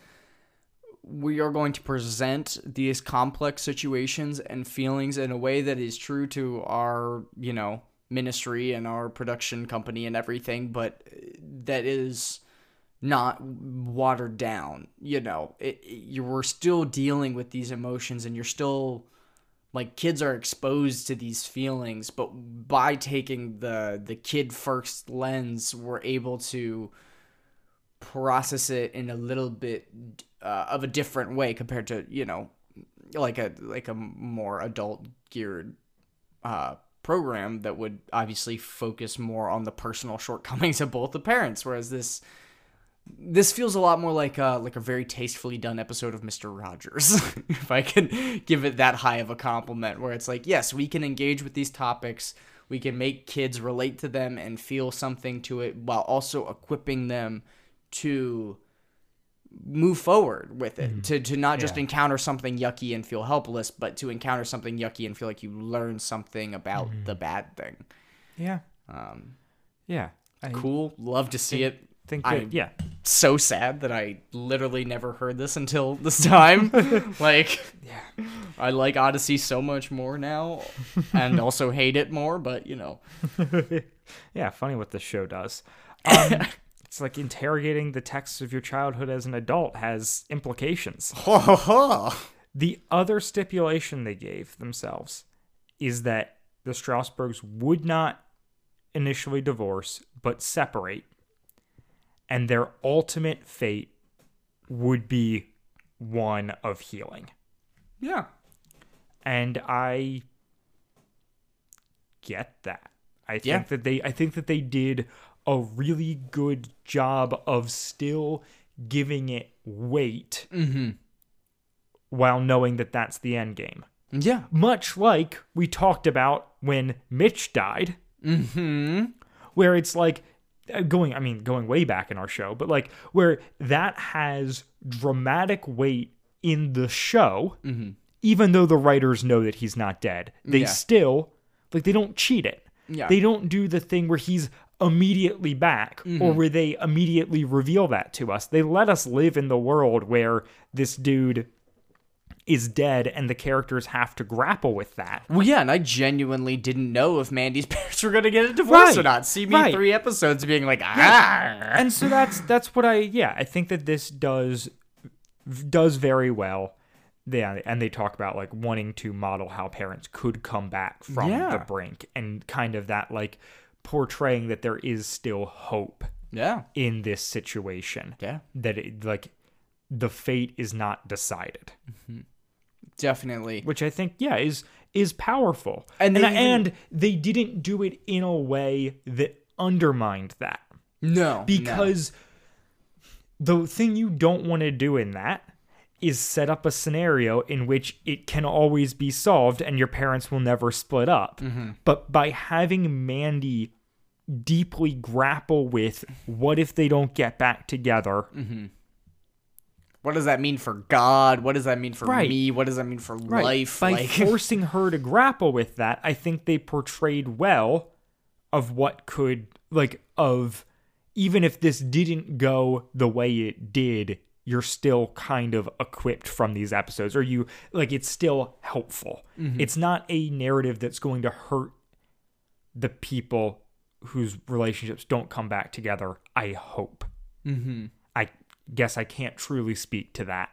we are going to present these complex situations and feelings in a way that is true to our, you know, ministry and our production company and everything, but that is not watered down. You know, it, it- you we're still dealing with these emotions and you're still like kids are exposed to these feelings but by taking the the kid first lens we're able to process it in a little bit uh, of a different way compared to you know like a like a more adult geared uh program that would obviously focus more on the personal shortcomings of both the parents whereas this this feels a lot more like a like a very tastefully done episode of Mr. Rogers, if I can give it that high of a compliment. Where it's like, yes, we can engage with these topics, we can make kids relate to them and feel something to it, while also equipping them to move forward with it. To to not just Yeah. encounter something yucky and feel helpless, but to encounter something yucky and feel like you learn something about the bad thing. yeah Um, yeah i cool, love to see it. think I- that yeah so sad that I literally never heard this until this time. like, yeah I like Odyssey so much more now, and also hate it more. But you know, yeah funny what this show does um, it's like interrogating the texts of your childhood as an adult has implications The other stipulation they gave themselves is that the Straussbergs would not initially divorce, but separate, and their ultimate fate would be one of healing. yeah, And I get that. I think Yeah. that they I think that they did a really good job of still giving it weight while knowing that that's the end game yeah, much like we talked about when Mitch died. Mm-hmm. Where it's like uh, going, I mean, going way back in our show, but like where that has dramatic weight in the show, even though the writers know that he's not dead. They Yeah. still, like, they don't cheat it. Yeah. They don't do the thing where he's immediately back or where they immediately reveal that to us. They let us live in the world where this dude is dead and the characters have to grapple with that. Well, yeah, and I genuinely didn't know if Mandy's parents were gonna get a divorce or not. See me right. three episodes being like, ah. and so that's that's what I yeah I think that this does does very well. Yeah, and they talk about like wanting to model how parents could come back from Yeah. the brink and kind of that like portraying that there is still hope Yeah, in this situation. yeah, That it, like the fate is not decided, mm-hmm. definitely. which I think yeah is is powerful. And they and, and they didn't do it in a way that undermined that. No, because the thing you don't want to do in that is set up a scenario in which it can always be solved and your parents will never split up. Mm-hmm. But by having Mandy deeply grapple with what if they don't get back together, no. what does that mean for God? What does that mean for Right. me? What does that mean for life? by like, forcing her to grapple with that, I think they portrayed well of what could like of even if this didn't go the way it did, you're still kind of equipped from these episodes or you like it's still helpful. It's not a narrative that's going to hurt the people whose relationships don't come back together, I hope. Mm-hmm. I guess I can't truly speak to that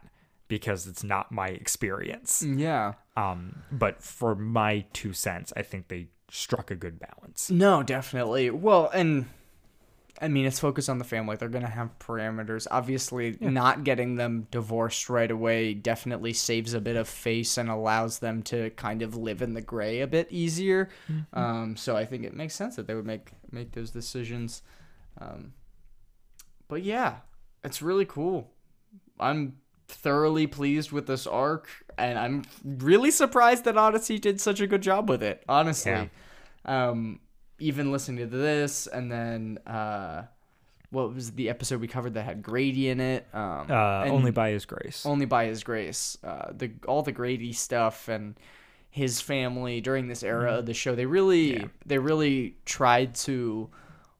because it's not my experience. yeah. Um, but for my two cents, I think they struck a good balance. No, definitely. Well, and I mean, it's focused on the family. They're going to have parameters. Obviously, not getting them divorced right away definitely saves a bit of face and allows them to kind of live in the gray a bit easier. Um, so I think it makes sense that they would make make those decisions. Um, but yeah, it's really cool. I'm thoroughly pleased with this arc, and I'm really surprised that Odyssey did such a good job with it. Honestly, Yeah. um, even listening to this, and then uh, what was the episode we covered that had Grady in it? Um, Uh, only by his grace. only by his grace. Uh, the all the Grady stuff and his family during this era of the show, they really they really tried to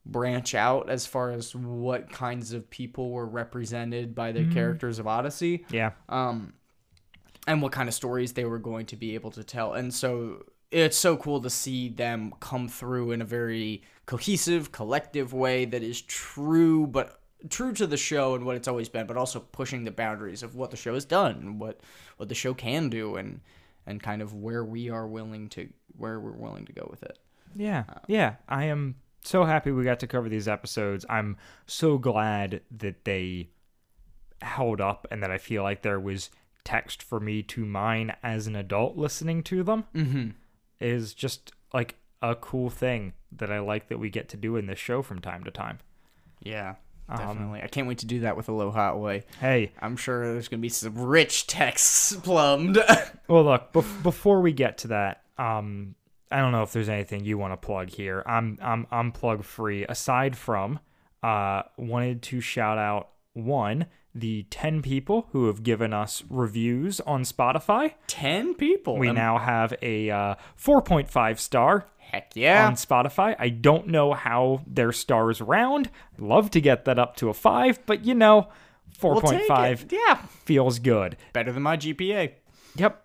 branch out as far as what kinds of people were represented by the characters of Odyssey yeah. um, and what kind of stories they were going to be able to tell. And so it's so cool to see them come through in a very cohesive, collective way that is true, but true to the show and what it's always been, but also pushing the boundaries of what the show has done, and what what the show can do, and and kind of where we are willing to where we're willing to go with it. Yeah. Yeah. I am so happy we got to cover these episodes. I'm so glad that they held up and that I feel like there was text for me to mine as an adult listening to them. Mm-hmm. Is just like a cool thing that I like that we get to do in this show from time to time. Yeah, definitely. I can't wait to do that with Aloha Oy. Hey, I'm sure there's gonna be some rich texts plumbed. Well, look, bef- before we get to that, um, I don't know if there's anything you want to plug here. I'm I'm I'm plug free. Aside from, uh, wanted to shout out one the ten people who have given us reviews on Spotify. Ten people. We Um, now have a uh, 4.5 star Heck yeah. on Spotify. I don't know how their stars round. I'd love to get that up to a five, but you know, We'll 4.5. Yeah. feels good. Better than my GPA. Yep.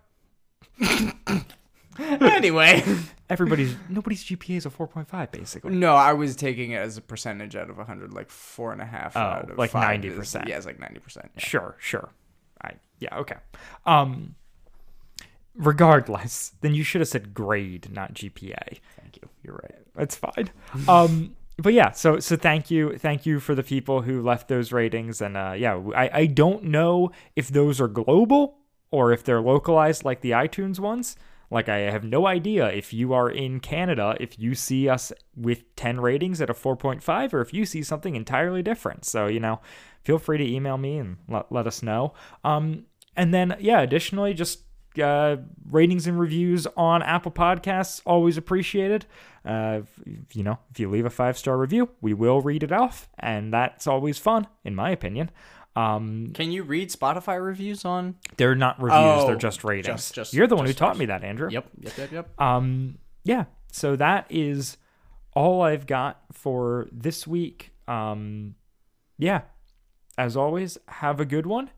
anyway. Everybody's nobody's GPA is a 4.5 basically. no, I was taking it as a percentage out of 100, like four and a half out of Oh, like 90%. Yeah, it's like 90%. Yeah. Sure, sure. I yeah, okay. Um regardless, then you should have said grade, not GPA. Thank you. You're right. That's fine. Um but yeah, so so thank you, thank you for the people who left those ratings, and uh, yeah, I I don't know if those are global or if they're localized like the iTunes ones. Like I have no idea if you are in Canada, if you see us with ten ratings at a four point five, or if you see something entirely different. So you know, feel free to email me and let, let us know. Um, and then yeah, additionally, just uh, ratings and reviews on Apple Podcasts always appreciated. Uh, if- you know, if you leave a five star review, we will read it off, and that's always fun, in my opinion. Um, Can you read Spotify reviews on? they're not reviews; they're Oh, just ratings. just- just- You're the one who taught me that, Andrew. Yep. Yep. Yep. Yep. Um, yeah. So that is all I've got for this week. Um, yeah, as always, have a good one,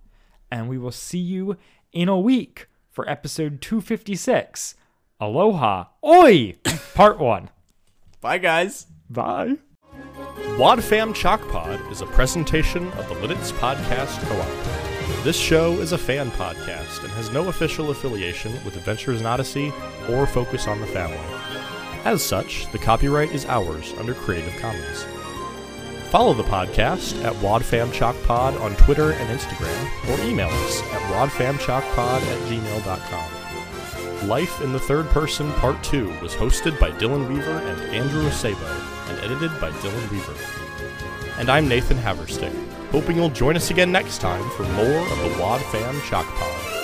and we will see you in a week for episode 256. Aloha. Oy! Part 1. Bye, guys. Bye. Wadfam Chalk Pod is a presentation of the Lidditz Podcast Co-op. This show is a fan podcast and has no official affiliation with Adventures in Odyssey or Focus on the Family. As such, the copyright is ours under Creative Commons. Follow the podcast at Wadfam Chalk Pod on Twitter and Instagram, or email us at wadfamchalkpod at gmail.com. Life in the Third Person Part 2 was hosted by Dylan Weaver and Andrew Acebo and edited by Dylan Weaver. And I'm Nathan Haverstick, hoping you'll join us again next time for more of the Wad Fam Chalk Pod.